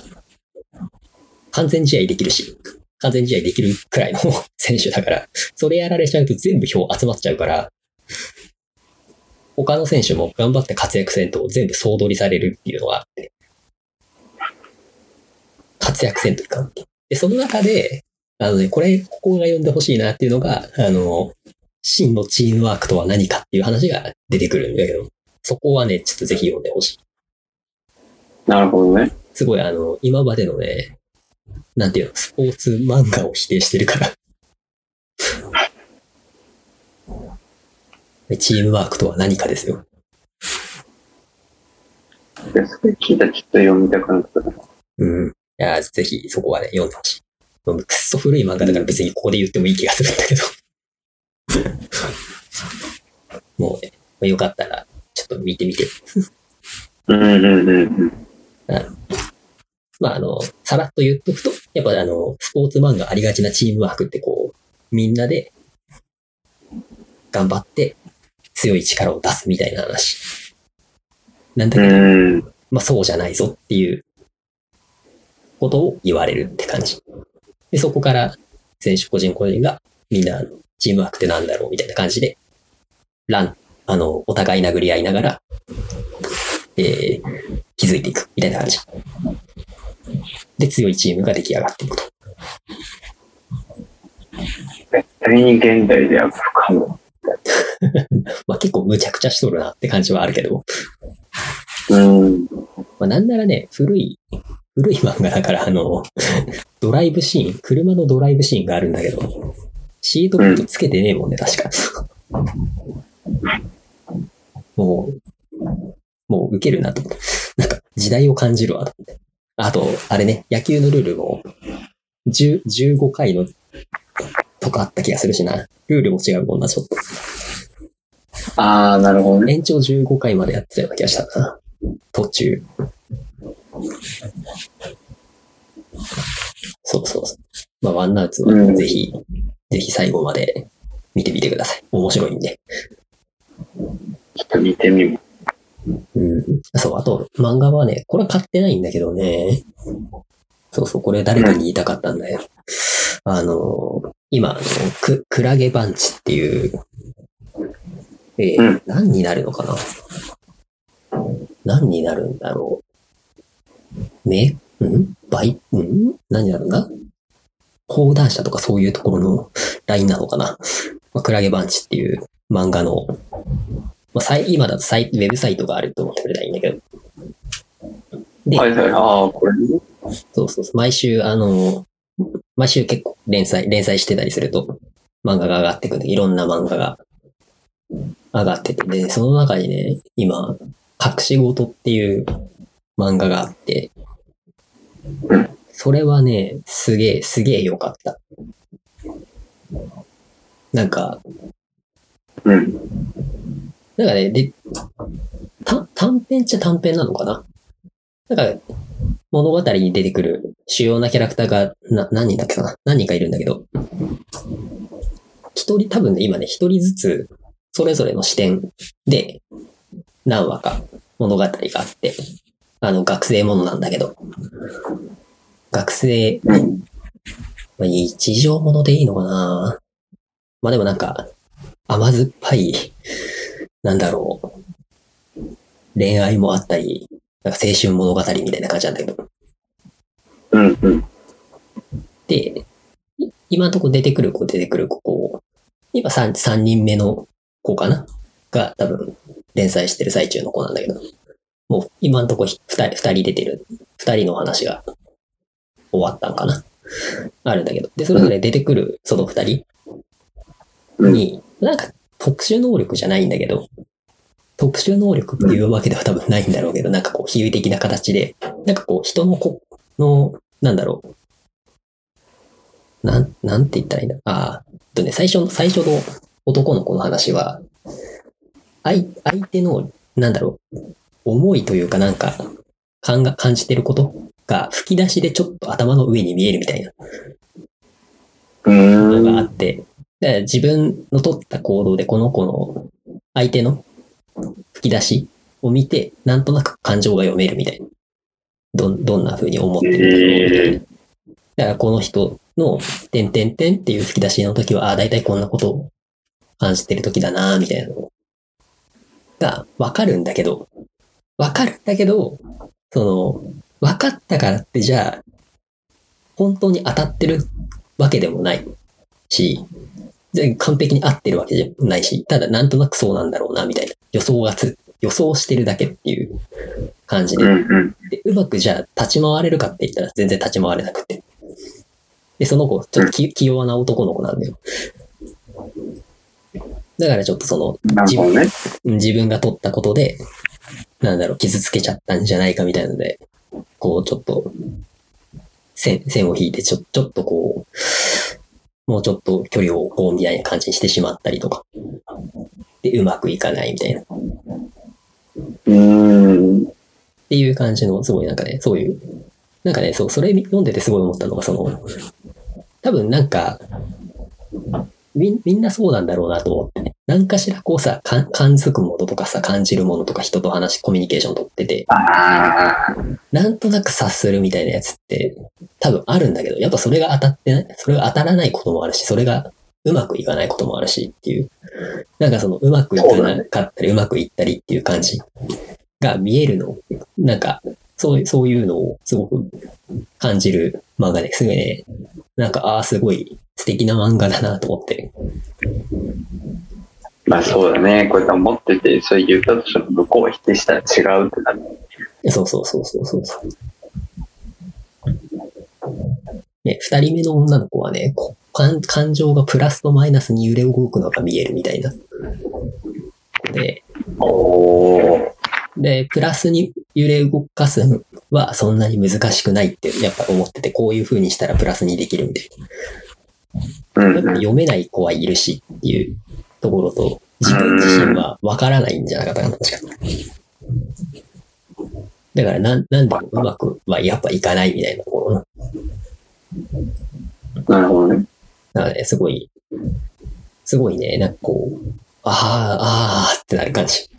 完全試合できるし、完全試合できるくらいの [laughs] 選手だから、それやられちゃうと全部票集まっちゃうから、他の選手も頑張って活躍せんと全部総取りされるっていうのがあって、活躍せんといかん。で、その中で、あのね、これ、ここが読んでほしいなっていうのが、あの、真のチームワークとは何かっていう話が出てくるんだけど、そこはね、ちょっとぜひ読んでほしい。なるほどね。すごい、あの、今までのね、なんていうの、スポーツ漫画を否定してるから。で [laughs] チームワークとは何かですよ。で、それ聞いたらちょっと読みたくなったな。うん。いや、ぜひそこはね、読んでほしい。くっそ古い漫画だから別にここで言ってもいい気がするんだけど。[laughs] もうね、よかったら、ちょっと見てみて。うんうんうんうん。まあ、あの、さらっと言っとくと、やっぱあの、スポーツ漫画ありがちなチームワークってこう、みんなで、頑張って強い力を出すみたいな話。なんだけど、うん。まあそうじゃないぞっていうことを言われるって感じ。で、そこから選手個人個人がみんなチームワークってなんだろうみたいな感じで、ラン、あの、お互い殴り合いながら、えー、気づいていくみたいな感じ。で、強いチームが出来上がっていくと。絶対に現代では不可能。[laughs] まあ結構無茶苦茶しとるなって感じはあるけど、うん。まあなんならね、古い、古い漫画だからあの、ドライブシーン、車のドライブシーンがあるんだけど、シートベルトつけてねえもんね、確か。[laughs] もう、もう受けるなと思って。[laughs] なんか時代を感じるわと思って。あと、あれね、野球のルールも、10 15回のとかあった気がするしな。ルールも違うもんな、ちょっと。ああ、なるほどね。延長15回までやってたような気がしたな。途中。そうそうそう。まあ、ワンナウツはうんぜひ、最後まで見てみてください。面白いんで。ちょっと見てみようん。そう、あと、漫画はね、これ買ってないんだけどね。そうそう、これ誰かに言いたかったんだよ。あの、今、あのく、クラゲバンチっていう、えーうん何になるのかな？何になるんだろう。め、ん？バイ、ん？何になるんだ？講談社とかそういうところのラインなのかな、まあ、クラゲバンチっていう漫画の、まあ、今だとサイウェブサイトがあると思ってくれたらいいんだけど。で、う。はいはい。ああ、これね。そうそうそう。毎週、あの、毎週結構連載、連載してたりすると、漫画が上がってくるいろんな漫画が上がってて、で、その中にね、今、隠し事っていう漫画があってうん、それはね、すげえ、すげえ良かった。なんか、うん。なんかね、で、た短編っちゃ短編なのかな？なんか、物語に出てくる主要なキャラクターが、な、何人だっけかな？何人かいるんだけど、一人、多分ね、今ね、一人ずつ、それぞれの視点で、何話か物語があって、あの、学生ものなんだけど、学生、うん。まあ、日常ものでいいのかなまあでもなんか、甘酸っぱい、なんだろう。恋愛もあったり、なんか青春物語みたいな感じなんだけど。うん。うん。で、い今のとこ出てくる子出てくる子、こう、今 3, 3人目の子かな？が多分連載してる最中の子なんだけど、もう今のとこ2人、二人出てる、2人の話が終わったんかなあるんだけど。で、それぞれ出てくるその2人うん。に、なんか特殊能力じゃないんだけど、特殊能力っていうわけでは多分ないんだろうけど、なんかこう比喩的な形で、なんかこう人の子の、なんだろう。なん、なんて言ったらいいんだ。ああ、とね、最初の、最初の男の子の話は、相、相手の、なんだろう、思いというかなんか、感が、感じてることが吹き出しでちょっと頭の上に見えるみたいなうのがあん。って、だから自分の取った行動でこの子の相手の吹き出しを見て、なんとなく感情が読めるみたいな。どん、どんな風に思ってるんだろうみたいな。だからこの人の、てんてんてんっていう吹き出しの時は、ああ、だいたいこんなことを感じてる時だな、みたいなのがわかるんだけど、わかるんだけど、その、わかったからってじゃあ、本当に当たってるわけでもないし、完璧に合ってるわけじゃないし、ただなんとなくそうなんだろうな、みたいな。予想がつ、予想してるだけっていう感じで。で、うまくじゃあ立ち回れるかって言ったら全然立ち回れなくて。で、その子、ちょっとき気弱な男の子なんだよ。だからちょっとその、なるほどね。自分が取ったことで、なんだろう、傷つけちゃったんじゃないかみたいなので、こうちょっと、線、線を引いて、ちょ、ちょっとこう、もうちょっと距離を置こうみたいな感じにしてしまったりとか。で、うまくいかないみたいな。っうん。ていう感じの、すごいなんかね、そういう、なんかね、そう、それ読んでてすごい思ったのが、その、多分なんか、みみんなそうなんだろうなと思ってね。何かしらこうさ、か感づくものとかさ、感じるものとか人と話、コミュニケーション取ってて、なんとなく察するみたいなやつって多分あるんだけど、やっぱそれが当たってない、それが当たらないこともあるし、それがうまくいかないこともあるしっていう、なんかそのうまくいかなかったり、うまくいったりっていう感じが見えるの、なんか、そう、そういうのをすごく感じる漫画ですごいね、なんか、ああ、すごい素敵な漫画だなと思って。まあそうだね。こうやって思ってて、それ言ったとしても向こうは否定したら違うってなる。そうそうそうそうそうそう。ね、二人目の女の子はね、こ感感情がプラスとマイナスに揺れ動くのが見えるみたいな。で。で、プラスに揺れ動かすのはそんなに難しくないってやっぱ思ってて、こういう風にしたらプラスにできるみたいな。読めない子はいるしっていうところと、自分自身はわからないんじゃなかったかな、確か。だから、なん、なんでもうまくはやっぱいかないみたいなところな。なるほどね。だからね、すごい、すごいね、なんかこう、ああ、ああってなる感じ。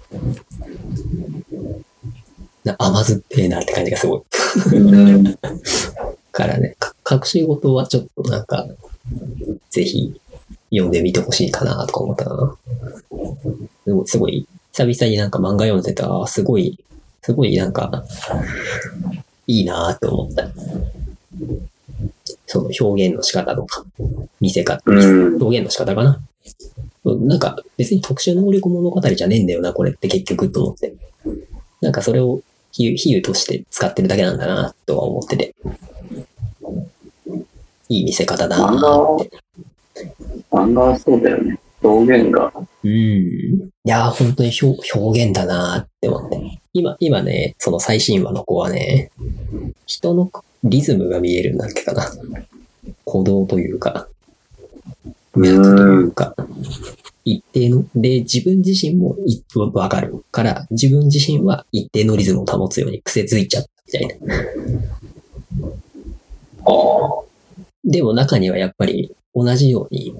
な甘酸っぱいなって感じがすごい。うん。[laughs] からね、か隠し事はちょっとなんか、ぜひ読んでみてほしいかなとか思ったな。すごい、すごい、久々になんか漫画読んでた、あすごい、すごいなんか、いいなって思った。その表現の仕方とか、見せ方、うん表現の仕方かな。なんか別に特殊能力物語じゃねえんだよな、これって結局と思って。なんかそれを比喩比喩として使ってるだけなんだな、とは思ってて。いい見せ方だなって。漫画はそうだよね。表現が。うん。いやー、本当に表表現だなって思って。今、今ね、その最新話の子はね、人のリズムが見えるんだっけかな。鼓動というか、脈というか、一定の、で、自分自身もいわかるから、自分自身は一定のリズムを保つように癖づいちゃったみたいな。ああ。でも中にはやっぱり同じように、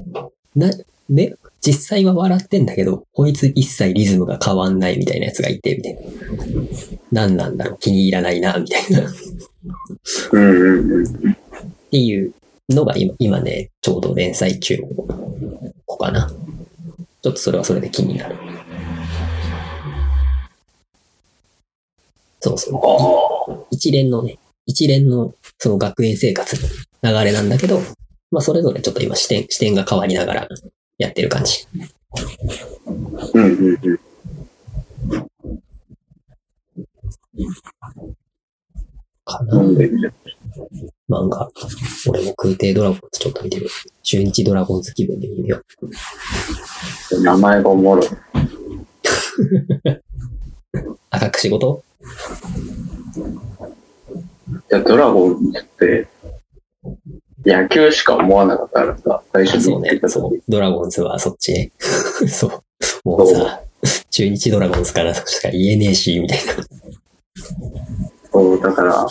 な、ね、実際は笑ってんだけど、こいつ一切リズムが変わんないみたいなやつがいて、みたいな。何なんだろう、気に入らないな、みたいな。っうんうんうん。ていうのが今、今ね、ちょうど連載中の子かな。ちょっとそれはそれで気になる。そうそう。一連のね、一連のその学園生活の流れなんだけど、まあそれぞれちょっと今視点、視点が変わりながらやってる感じ。うんうんうん。かな。漫画。俺も空挺ドラゴンズちょっと見てる。中日ドラゴンズ気分で見るよ。名前がおもろい。あ、隠し事？じゃあドラゴンズって、野球しか思わなかったからさ、最初に言って。た時。。そうドラゴンズはそっちね。[laughs] そう。もうさ、中日ドラゴンズからしか言えねえし、みたいな。そう、だから、あ、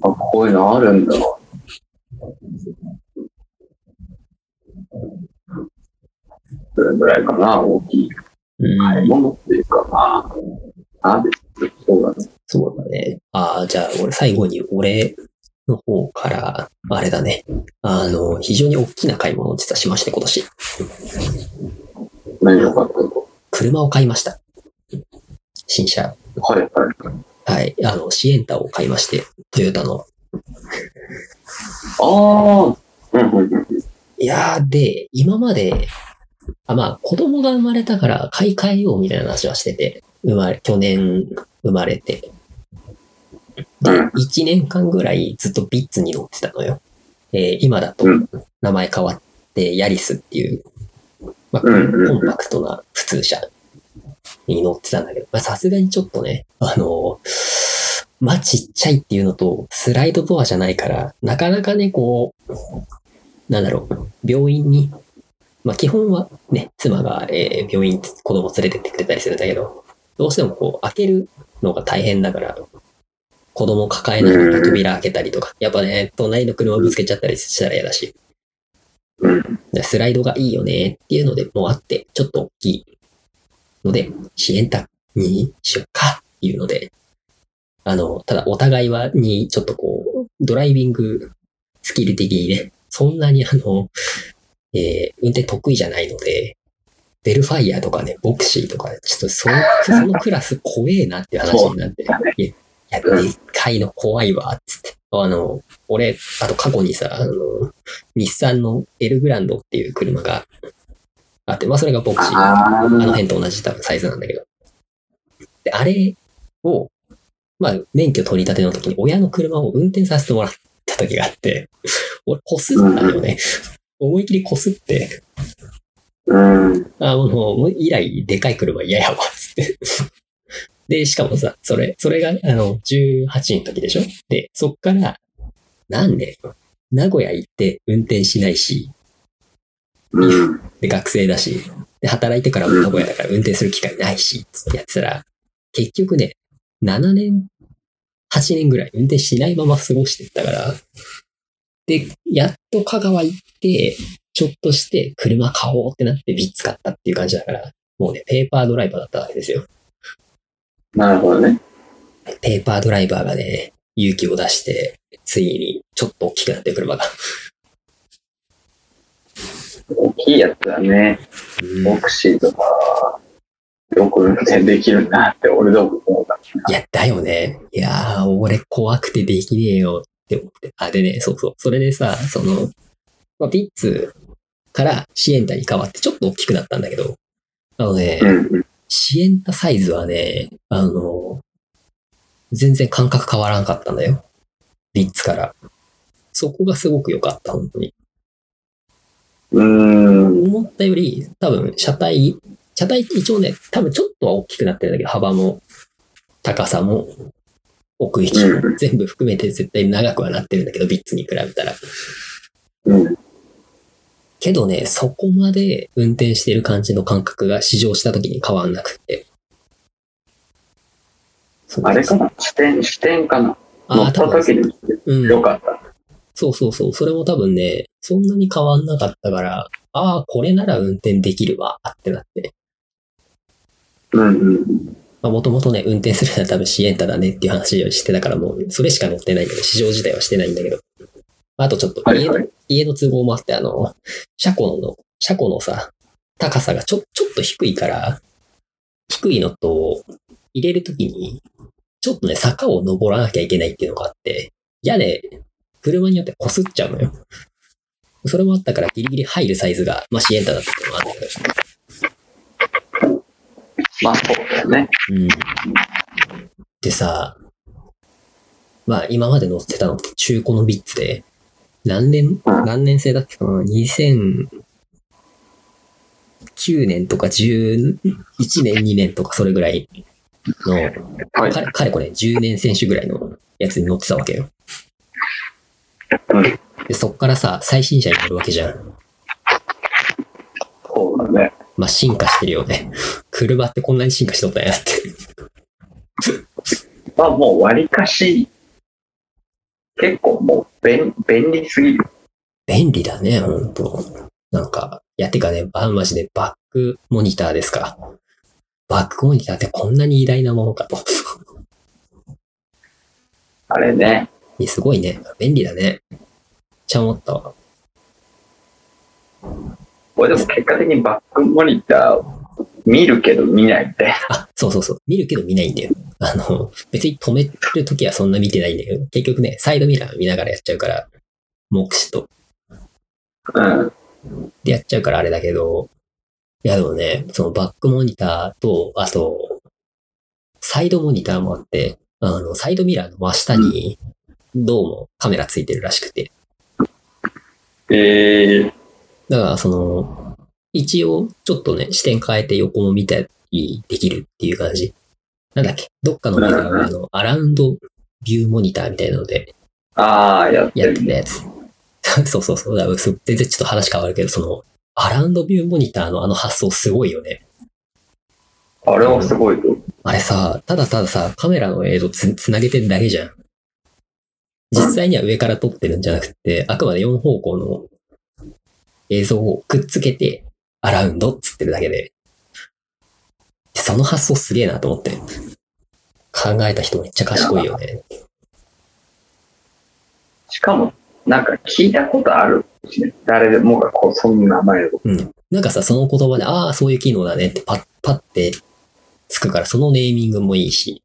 こういうのあるんだ。それぐらいかな、大きいうん。買い物っていうか、まあ、あそうだね。そうだね。ああ、じゃあ俺最後に俺の方から、あれだね。あの、非常に大きな買い物を実はしまして、今年。何よかったと。車を買いました。新車。はいはい。はい。あの、シエンタを買いまして、トヨタの。ああ、うんうんうん。いやー、で、今まで、あ、まあ、子供が生まれたから買い替えようみたいな話はしてて、生まれ、去年生まれて。で、うん。1年間ぐらいずっとビッツに乗ってたのよ。えー今だとうん。名前変わって、ヤリスっていう、まあ、コンパクトな普通車に乗ってたんだけど、まあさすがにちょっとね、あのまあちっちゃいっていうのと、スライドドアじゃないから、なかなかね、こう、なんだろう、病院に、まあ基本はね、妻が、えー病院子供連れてってくれたりするんだけど、どうしてもこう開けるのが大変だから、子供抱えながら扉開けたりとか、やっぱね、隣の車ぶつけちゃったりしたら嫌だし、うん。でスライドがいいよねっていうのでもあって、ちょっと大きいので、シエンタにしようかっていうので、あの、ただお互いはにちょっとこう、ドライビングスキル的にね、そんなにあの、えー運転得意じゃないので、ベルファイアとかね、ボクシーとか、ちょっとその、そのクラス怖えなって話になって、いでっかいの怖いわ、つって。あの、俺、あと過去にさ、あの、日産のエルグランドっていう車があって、まあそれがボクシー。ああのあ、辺と同じ多分サイズなんだけど。で、あれを、まあ免許取り立ての時に親の車を運転させてもらった時があって、俺こすったのよね。思い切りこすって、うん。あ、もう、もう以来、でかい車嫌やわ、つって。で、しかもさ、それ、それが、あの、18の時でしょ？で、そっから、なんで、名古屋行って運転しないし、うん。で、学生だし、で、働いてからも名古屋だから運転する機会ないし、つってやってたら、結局ね、7年、8年ぐらい運転しないまま過ごしてったから、で、やっと香川行って、ちょっとして車買おうってなってビッツ買ったっていう感じだから、もうね、ペーパードライバーだったわけですよ。なるほどね。ペーパードライバーがね、勇気を出して、ついにちょっと大きくなってる車が。大きいやつだね。うんボクシーとか、よく運転できるなって俺どう思った。いや、だよね。いやー、俺怖くてできねえよって思って。あ、でね、そうそう。それでさ、その、まあ、ピッツからシエンタに変わってちょっと大きくなったんだけど、あのね、うんうん。シエンタサイズはね、あの、全然感覚変わらんかったんだよ。ビッツから。そこがすごく良かった、本当に。うーん。思ったより、多分、車体、車体一応ね、多分ちょっとは大きくなってるんだけど、幅も、高さも、奥行きもう全部含めて絶対長くはなってるんだけど、ビッツに比べたら。うん。けどね、そこまで運転してる感じの感覚が試乗した時に変わんなくって。そうあれかな？視点、視点かな？乗ああ、った時にうん。よかった。そうそうそう。それも多分ね、そんなに変わんなかったから、ああ、これなら運転できるわ、ってなって。うんうん。まあ、もともとね、運転するのは多分シエンタだねっていう話をしてたから、もう、それしか乗ってないけど、試乗自体はしてないんだけど。あとちょっと家の、はいはい。家の都合もあって、あの、車庫の、車庫のさ、高さがちょ、ちょっと低いから、低いのと、入れるときに、ちょっとね、坂を登らなきゃいけないっていうのがあって、屋根、車によって擦っちゃうのよ。それもあったからギリギリ入るサイズが、まあ、シエンタだったっていうのもあるんだけど。まあそうだよね。うん。でさ、まあ今まで乗ってたのって中古のビッツで、何年、うん何年生だっけかな ?2009 年とか11年、2年とかそれぐらいの、はい。かれかれこれ10年選手ぐらいのやつに乗ってたわけよ。うん。で、そっからさ、最新車に乗るわけじゃん。そうだね。まあ進化してるよね。車ってこんなに進化しとったんやって。まあもう割かし、結構もう便便利すぎる。便利だね、ほんと。なんか、いや、てかね、バンマジでバックモニターですか。バックモニターってこんなに偉大なものかと。あれね。すごいね。便利だね。めっちゃ思ったわ。これでも結果的にバックモニター見るけど見ないみたいな。あ、そうそうそう。見るけど見ないんだよ。あの、別に止めるときはそんな見てないんだけど、結局ね、サイドミラー見ながらやっちゃうから、目視と。うん。でやっちゃうからあれだけど、いやでもね、そのバックモニターと、あと、サイドモニターもあって、あの、サイドミラーの真下に、どうもカメラついてるらしくて。ええだから、その、一応、ちょっとね、視点変えて横も見たりできるっていう感じ。なんだっけ？どっかのメーカーが、あの、アラウンドビューモニターみたいなのでああ、やってやたやつ。そうそうそう。だからす全然ちょっと話変わるけど、その、アラウンドビューモニターのあの発想すごいよね。あれはすごいと。あれさ、ただたださ、カメラの映像つつなげてるだけじゃん。実際には上から撮ってるんじゃなくて、あくまで4方向の映像をくっつけて、アラウンドっつってるだけで。その発想すげえなと思って。考えた人めっちゃ賢いよね。しかも、なんか聞いたことあるしね。誰でもがこう、その名前を。うん。なんかさ、その言葉で、ああ、そういう機能だねってパッ、パッてつくから、そのネーミングもいいし、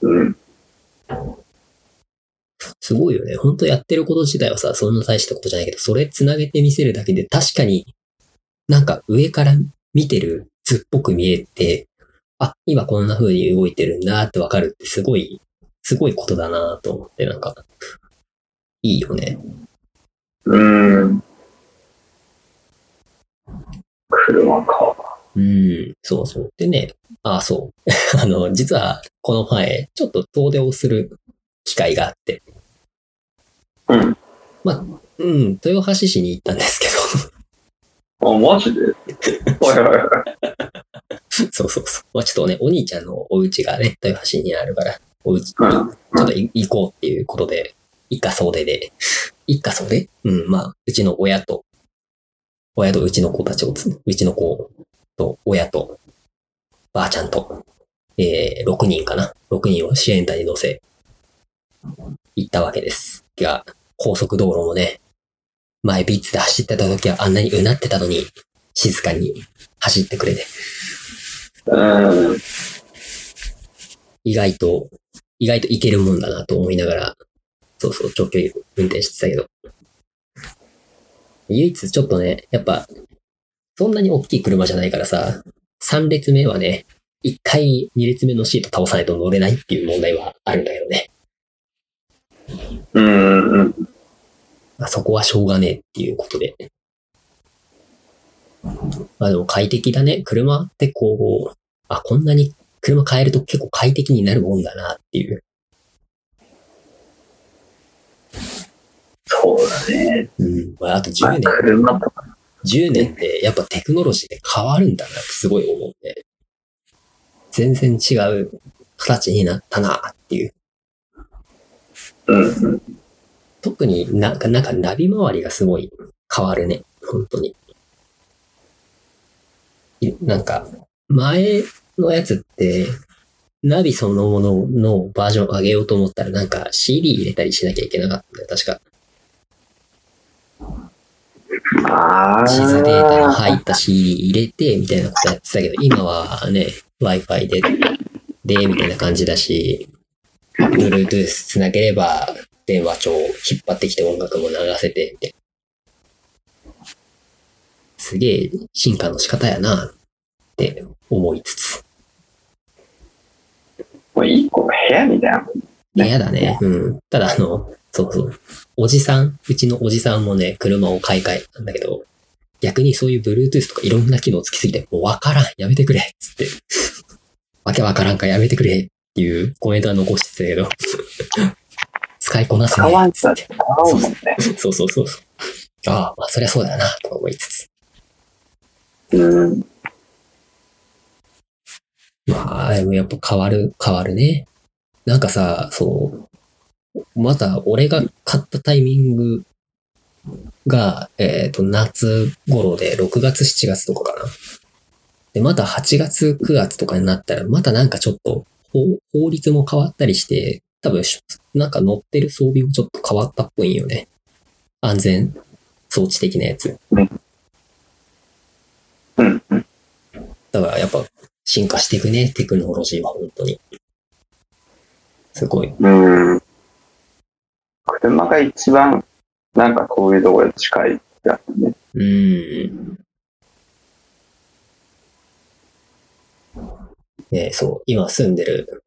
うん。すごいよね。本当やってること自体はさ、そんな大したことじゃないけど、それつなげて見せるだけで確かになんか上から見てる図っぽく見えて、あ、今こんな風に動いてるんだってわかるってすごい、すごいことだなと思って、なんか、いいよね。うん。車か。うん、そうそう。でね、あ、そう。[laughs] あの、実はこの前、ちょっと遠出をする機会があって、うん。うん、豊橋市に行ったんですけど、あ、マジで？[laughs] はいはいはい。そうそうそう。まあちょっとね、お兄ちゃんのお家がね、豊橋にあるから、お家、ちうんょっとい行こうっていうことで、一家総出で、一家総出？うん、まあ、うちの親と、親とうちの子たちをつ、うちの子と親と、ばあちゃんと、えー、6人かな ?6 人を支援隊に乗せ、行ったわけです。が、高速道路もね、前ビッツで走ってた時はあんなにうなってたのに、静かに走ってくれて、うん。意外と、意外といけるもんだなと思いながら、そうそう、長距離運転してたけど。唯一ちょっとね、やっぱ、そんなに大きい車じゃないからさ、3列目はね、1回2列目のシート倒さないと乗れないっていう問題はあるんだけどね。うん。そこはしょうがねえっていうことで。まあでも快適だね。車ってこう、あ、こんなに車変えると結構快適になるもんだなっていう。そうだね。うん。まあ、あと10まあ年、車とか。10年ってやっぱテクノロジーで変わるんだなってすごい思うね。全然違う形になったなっていう。うん。うん。特になんか、なんかナビ周りがすごい変わるね。本当に。いなんか、前のやつって、ナビそのもののバージョン上げようと思ったらなんか CD 入れたりしなきゃいけなかったよ。確か。地図データが入った CD 入れて、みたいなことやってたけど、今はね、Wi-Fi で、で、みたいな感じだし、Bluetooth つなげれば、電話帳を引っ張ってきて音楽も流せて、みたいな。すげえ進化の仕方やな、って思いつつ。もう一個の部屋みたいな。嫌だね。うん。ただあの、そうそう。おじさん、うちのおじさんもね、車を買い替えたんだけど、逆にそういう Bluetooth とかいろんな機能つきすぎて、もうわからん、やめてくれ、つって。わけわからんからやめてくれ、っていうコメントは残してたけど、使いこなすね使わんと使うもんね。そうそうそうそう。ああ、まあそりゃそうだよな、とか思いつつ。うん。まあ、でもやっぱ変わる、変わるね。なんかさ、そう、また俺が買ったタイミングが、えっ、と、夏頃で6月、7月とかかな。で、また8月、9月とかになったら、またなんかちょっと法、法律も変わったりして、多分、なんか乗ってる装備もちょっと変わったっぽいんよね。安全装置的なやつ。うん。うん。だからやっぱ進化していくね、テクノロジーは本当に。すごい。うん。車が一番、なんかこういうところで近いやつね。うーん。ねそう、今住んでる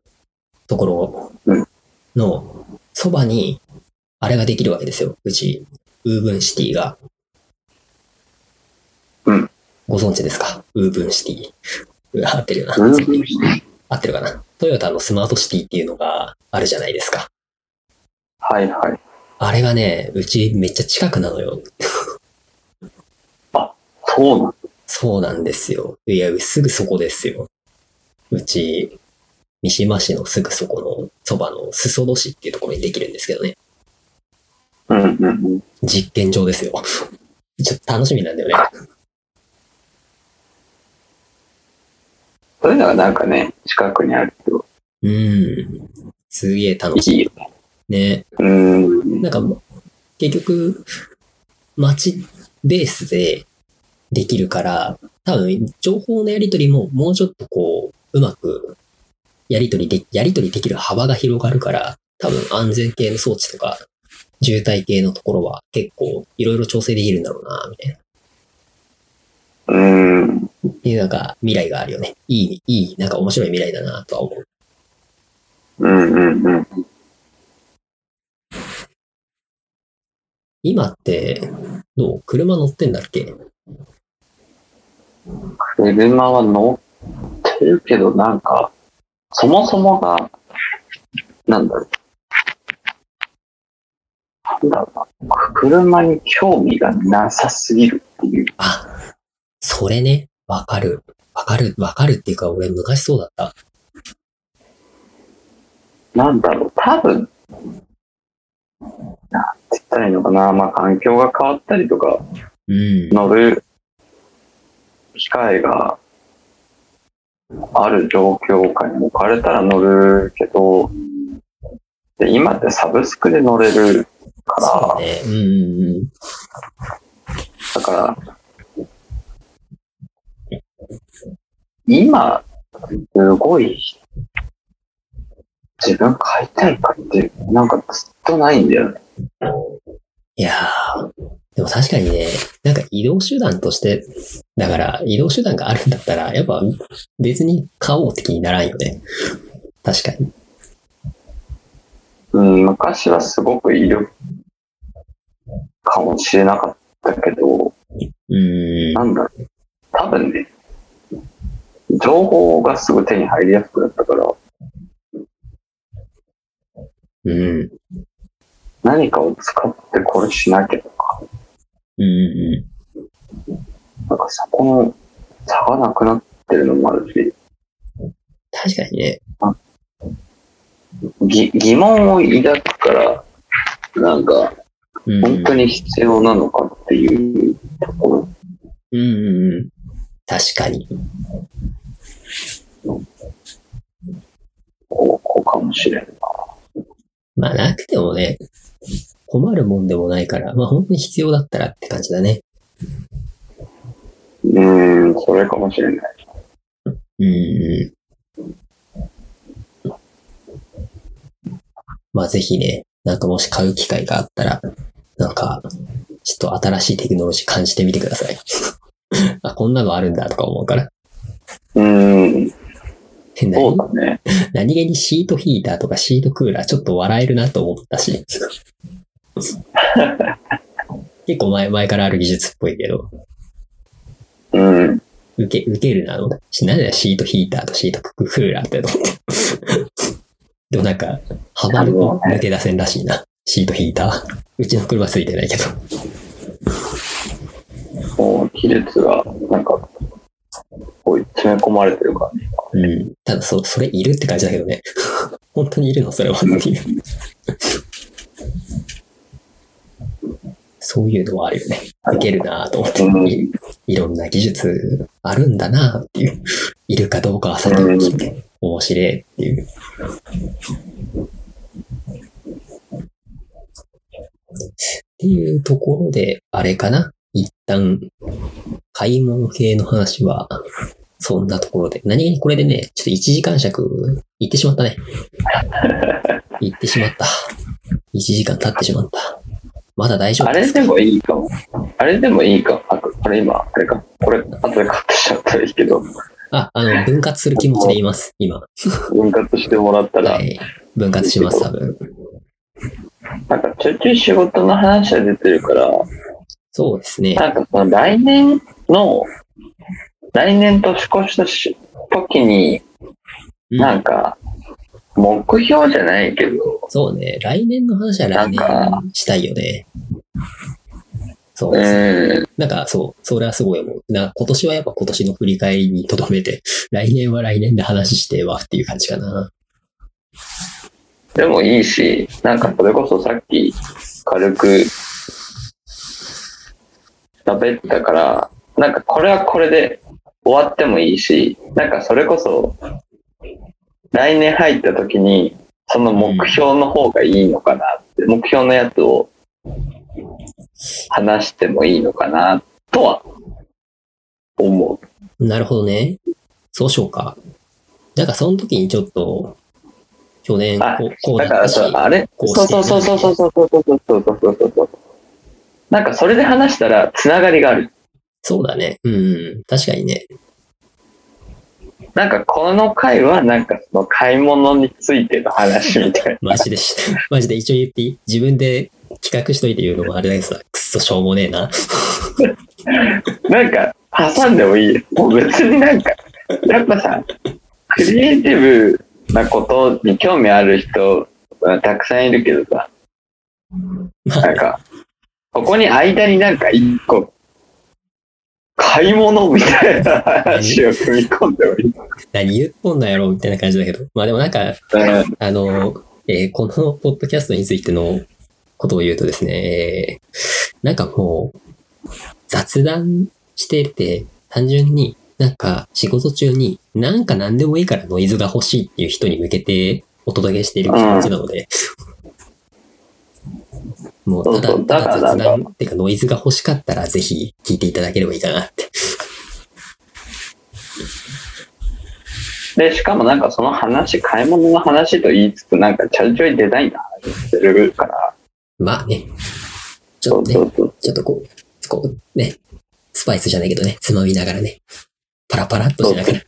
ところのそばに、あれができるわけですよ。うち、ウーブンシティが。うん。ご存知ですか？ウーブンシティ。合ってるよな。うんうん合ってるかな？トヨタのスマートシティっていうのがあるじゃないですか。はいはい。あれがね、うちめっちゃ近くなのよ。そうなんそうなんですよ。いや、すぐそこですよ。うち、三島市のすぐそこのそばの裾戸市っていうところにできるんですけどね。うんうんうん。実験場ですよ。[laughs] ちょっと楽しみなんだよね。そういうのがなんかね、近くにあるとうん。すげえ楽しいいよね。い。ね。うん。なんかもう、結局、街ベースでできるから、多分、情報のやり取りももうちょっとこう、うまく、やり取りで、やり取りできる幅が広がるから、多分安全系の装置とか、渋滞系のところは結構いろいろ調整できるんだろうな、みたいな。うん。っていうなんか未来があるよね。いい、いい、なんか面白い未来だなとは思う。うんうんうん。今って、どう？車乗ってんだっけ？車は乗ってるけど、なんか、そもそもが、なんだろう。なんだろうな。車に興味がなさすぎるっていう。あ、それね、わかる。わかる、わかるっていうか、俺昔そうだった。なんだろう、多分、なんて言ったらいいのかな。まあ、環境が変わったりとか、うん。乗る機会がある状況下に置かれたら乗るけど、で今ってサブスクで乗れるから、ね。うん。だから、今、すごい、自分買いたいかって、なんかずっとないんだよね。いやー、でも確かにね、なんか移動手段として、だから移動手段があるんだったら、やっぱ別に買おうって気にならんよね。確かに。うん、昔はすごくいるかもしれなかったけど、うーん。なんだろう。多分ね、情報がすぐ手に入りやすくなったから、うん。何かを使ってこれしなきゃとか、うんうんなんかそこの差がなくなってるのもあるし、確かにね。ぎ疑問を抱くから、なんか、うん。本当に必要なのかっていうところ。うんうんうん。確かに。こうこうかもしれんな。まあなくてもね、困るもんでもないから、まあ本当に必要だったらって感じだね。うーん、それかもしれない。うんうん。まあぜひね、なんかもし買う機会があったら、なんか、ちょっと新しいテクノロジー感じてみてください。[laughs] あ、こんなのあるんだとか思うから。うーん、そう何だね。[laughs] 何気にシートヒーターとかシートクーラーちょっと笑えるなと思ったし。[laughs] 結構前、前からある技術っぽいけど、うん。受け、受けるな、と思った。なんだよ、シートヒーターとシートクーラーってと思って。[laughs] でもなんか、ハマると抜け出せんらしいな。シートヒーター。うちの車ついてないけど。もう、技術が、なんか、こう詰め込まれてるからね。うん。ただ、そ、それいるって感じだけどね。[laughs] 本当にいるの？それはっていう。そういうのはあるよね。受けるなと思って。うんいいろんな技術あるんだなっていう。いるかどうかは先に聞いて、面白いっていう。っていうところで、あれかな一旦、買い物系の話は、そんなところで。何気にこれでね、ちょっと1時間尺、いってしまったね。[laughs] いってしまった。1時間経ってしまった。まだ大丈夫ですか？あれでもいいかも。あれでもいいかも。あこれ今、あれか。これ、後でカットしちゃったらいいけど、あ、あの、分割する気持ちで言います、今。分割してもらったら、はい。分割します、多分。なんかちょいちょい仕事の話は出てるから、そうですね。なんかその来年の、来年年越したし時に、うんなんか、目標じゃないけど、そうね。来年の話は来年したいよね。そううです。ん、なんか、そう、それはすごい思う。な今年はやっぱ今年の振り返りに留めて、[laughs] 来年は来年で話してはっていう感じかな。でもいいし、なんかそれこそさっき軽く喋ったから、なんかこれはこれで終わってもいいし、なんかそれこそ来年入った時にその目標の方がいいのかなって、目標のやつを話してもいいのかなとは思う。なるほどね。そうしようか。なんかその時にちょっと、去年あこうこうだからだったし、さ、あれ？こうそうそうそうそうそうそうそうそうそうそうそうそう。なんかそれで話したらつながりがある。そうだね。うん、確かにね。なんかこの回はなんかその買い物についての話みたい [laughs] マジでし、マジで一応言っていい？自分で企画しといて言うのもあれだけどさ、くっそしょうもねえな。な。なんか挟んでもいい？よ。もう別になんか、やっぱさ、クリエイティブなことに興味ある人はたくさんいるけどさ、まあなんか、ここに間になんか一個、買い物みたいな話を組み込んでおりま何言っとんだやろみたいな感じだけど。まあでもなんか、あの、えーこのポッドキャストについてのことを言うとですね、えーなんかもう、雑談してて、単純になんか仕事中になんか何でもいいからノイズが欲しいっていう人に向けてお届けしている気持ちなので、もうただただだから雑談っていうかノイズが欲しかったらぜひ聞いていただければいいかなって。で、しかもなんかその話、買い物の話と言いつつ、なんかちょいちょいデザインの話してるから、まあね、ちょっとね。ちょっとこう、こうね、スパイスじゃないけどね、つまみながらね、パラパラっとしながら、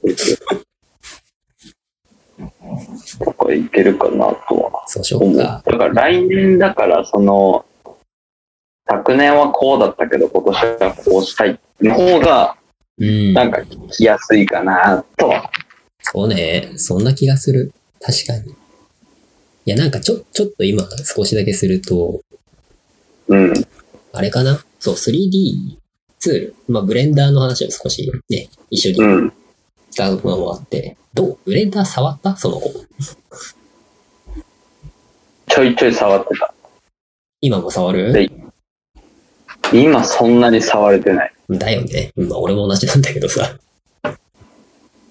とかいけるかなとはそうしよ思う。うかだ。から来年だから、その、昨年はこうだったけど、今年はこうしたいの方が、うん。なんか聞きやすいかなとは。そうね、そんな気がする。確かに。いや、なんかちょ、ちょっと今少しだけすると、うん。あれかな？そう 3D ツール。まあ、ブレンダーの話を少しね、一緒にうん。使うのもあって、どう？ブレンダー触った？その子。ちょいちょい触ってた。今も触る？で今そんなに触れてない。だよね。まあ、俺も同じなんだけどさ。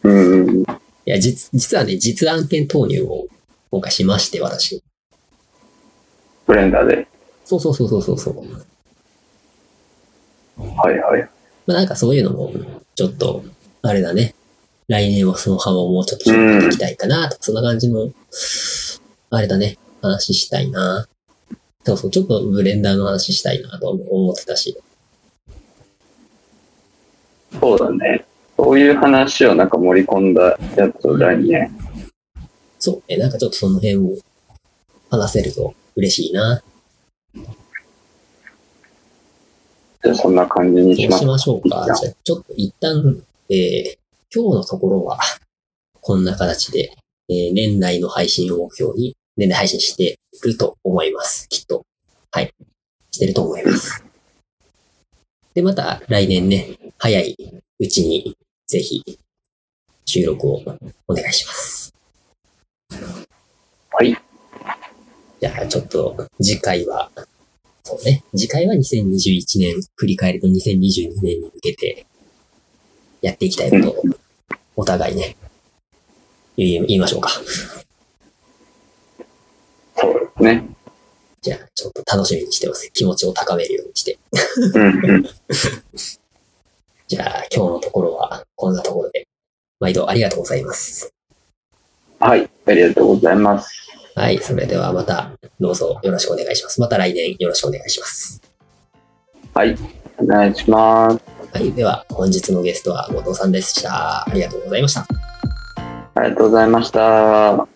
うんうん。いや、実、実はね、実案件投入を今回しまして、私。ブレンダーで。そうそうそうそうそうそう。はいはい。まあ、なんかそういうのも、ちょっと、あれだね。来年はその幅をもうちょっと広げていきたいかなとか、そんな感じの、あれだね。話したいな。そうそう、ちょっとブレンダーの話したいなと思ってたし。そうだね。そういう話をなんか盛り込んだやつを来年。そうね、なんかちょっとその辺を話せると嬉しいな。じゃあそんな感じにし。ましょうか。じゃあちょっと一旦、えー今日のところは、[laughs] こんな形で、えー年内の配信を目標に、年内配信してると思います。きっと。はい。してると思います。で、また来年ね、早いうちに、ぜひ、収録をお願いします。はい。じゃあ、ちょっと、次回は、そうね、次回は2021年、振り返りの2022年に向けて、やっていきたいことを、お互いね、言い言いましょうか。そうですね。じゃあ、ちょっと楽しみにしてます。気持ちを高めるようにして。うんうん。[laughs] じゃあ、今日のところは、こんなところで、毎度ありがとうございます。はい。ありがとうございます。はい、それではまた、どうぞよろしくお願いします。また来年よろしくお願いします。はい。お願いします。はい、では本日のゲストは後藤さんでした。ありがとうございました。ありがとうございました。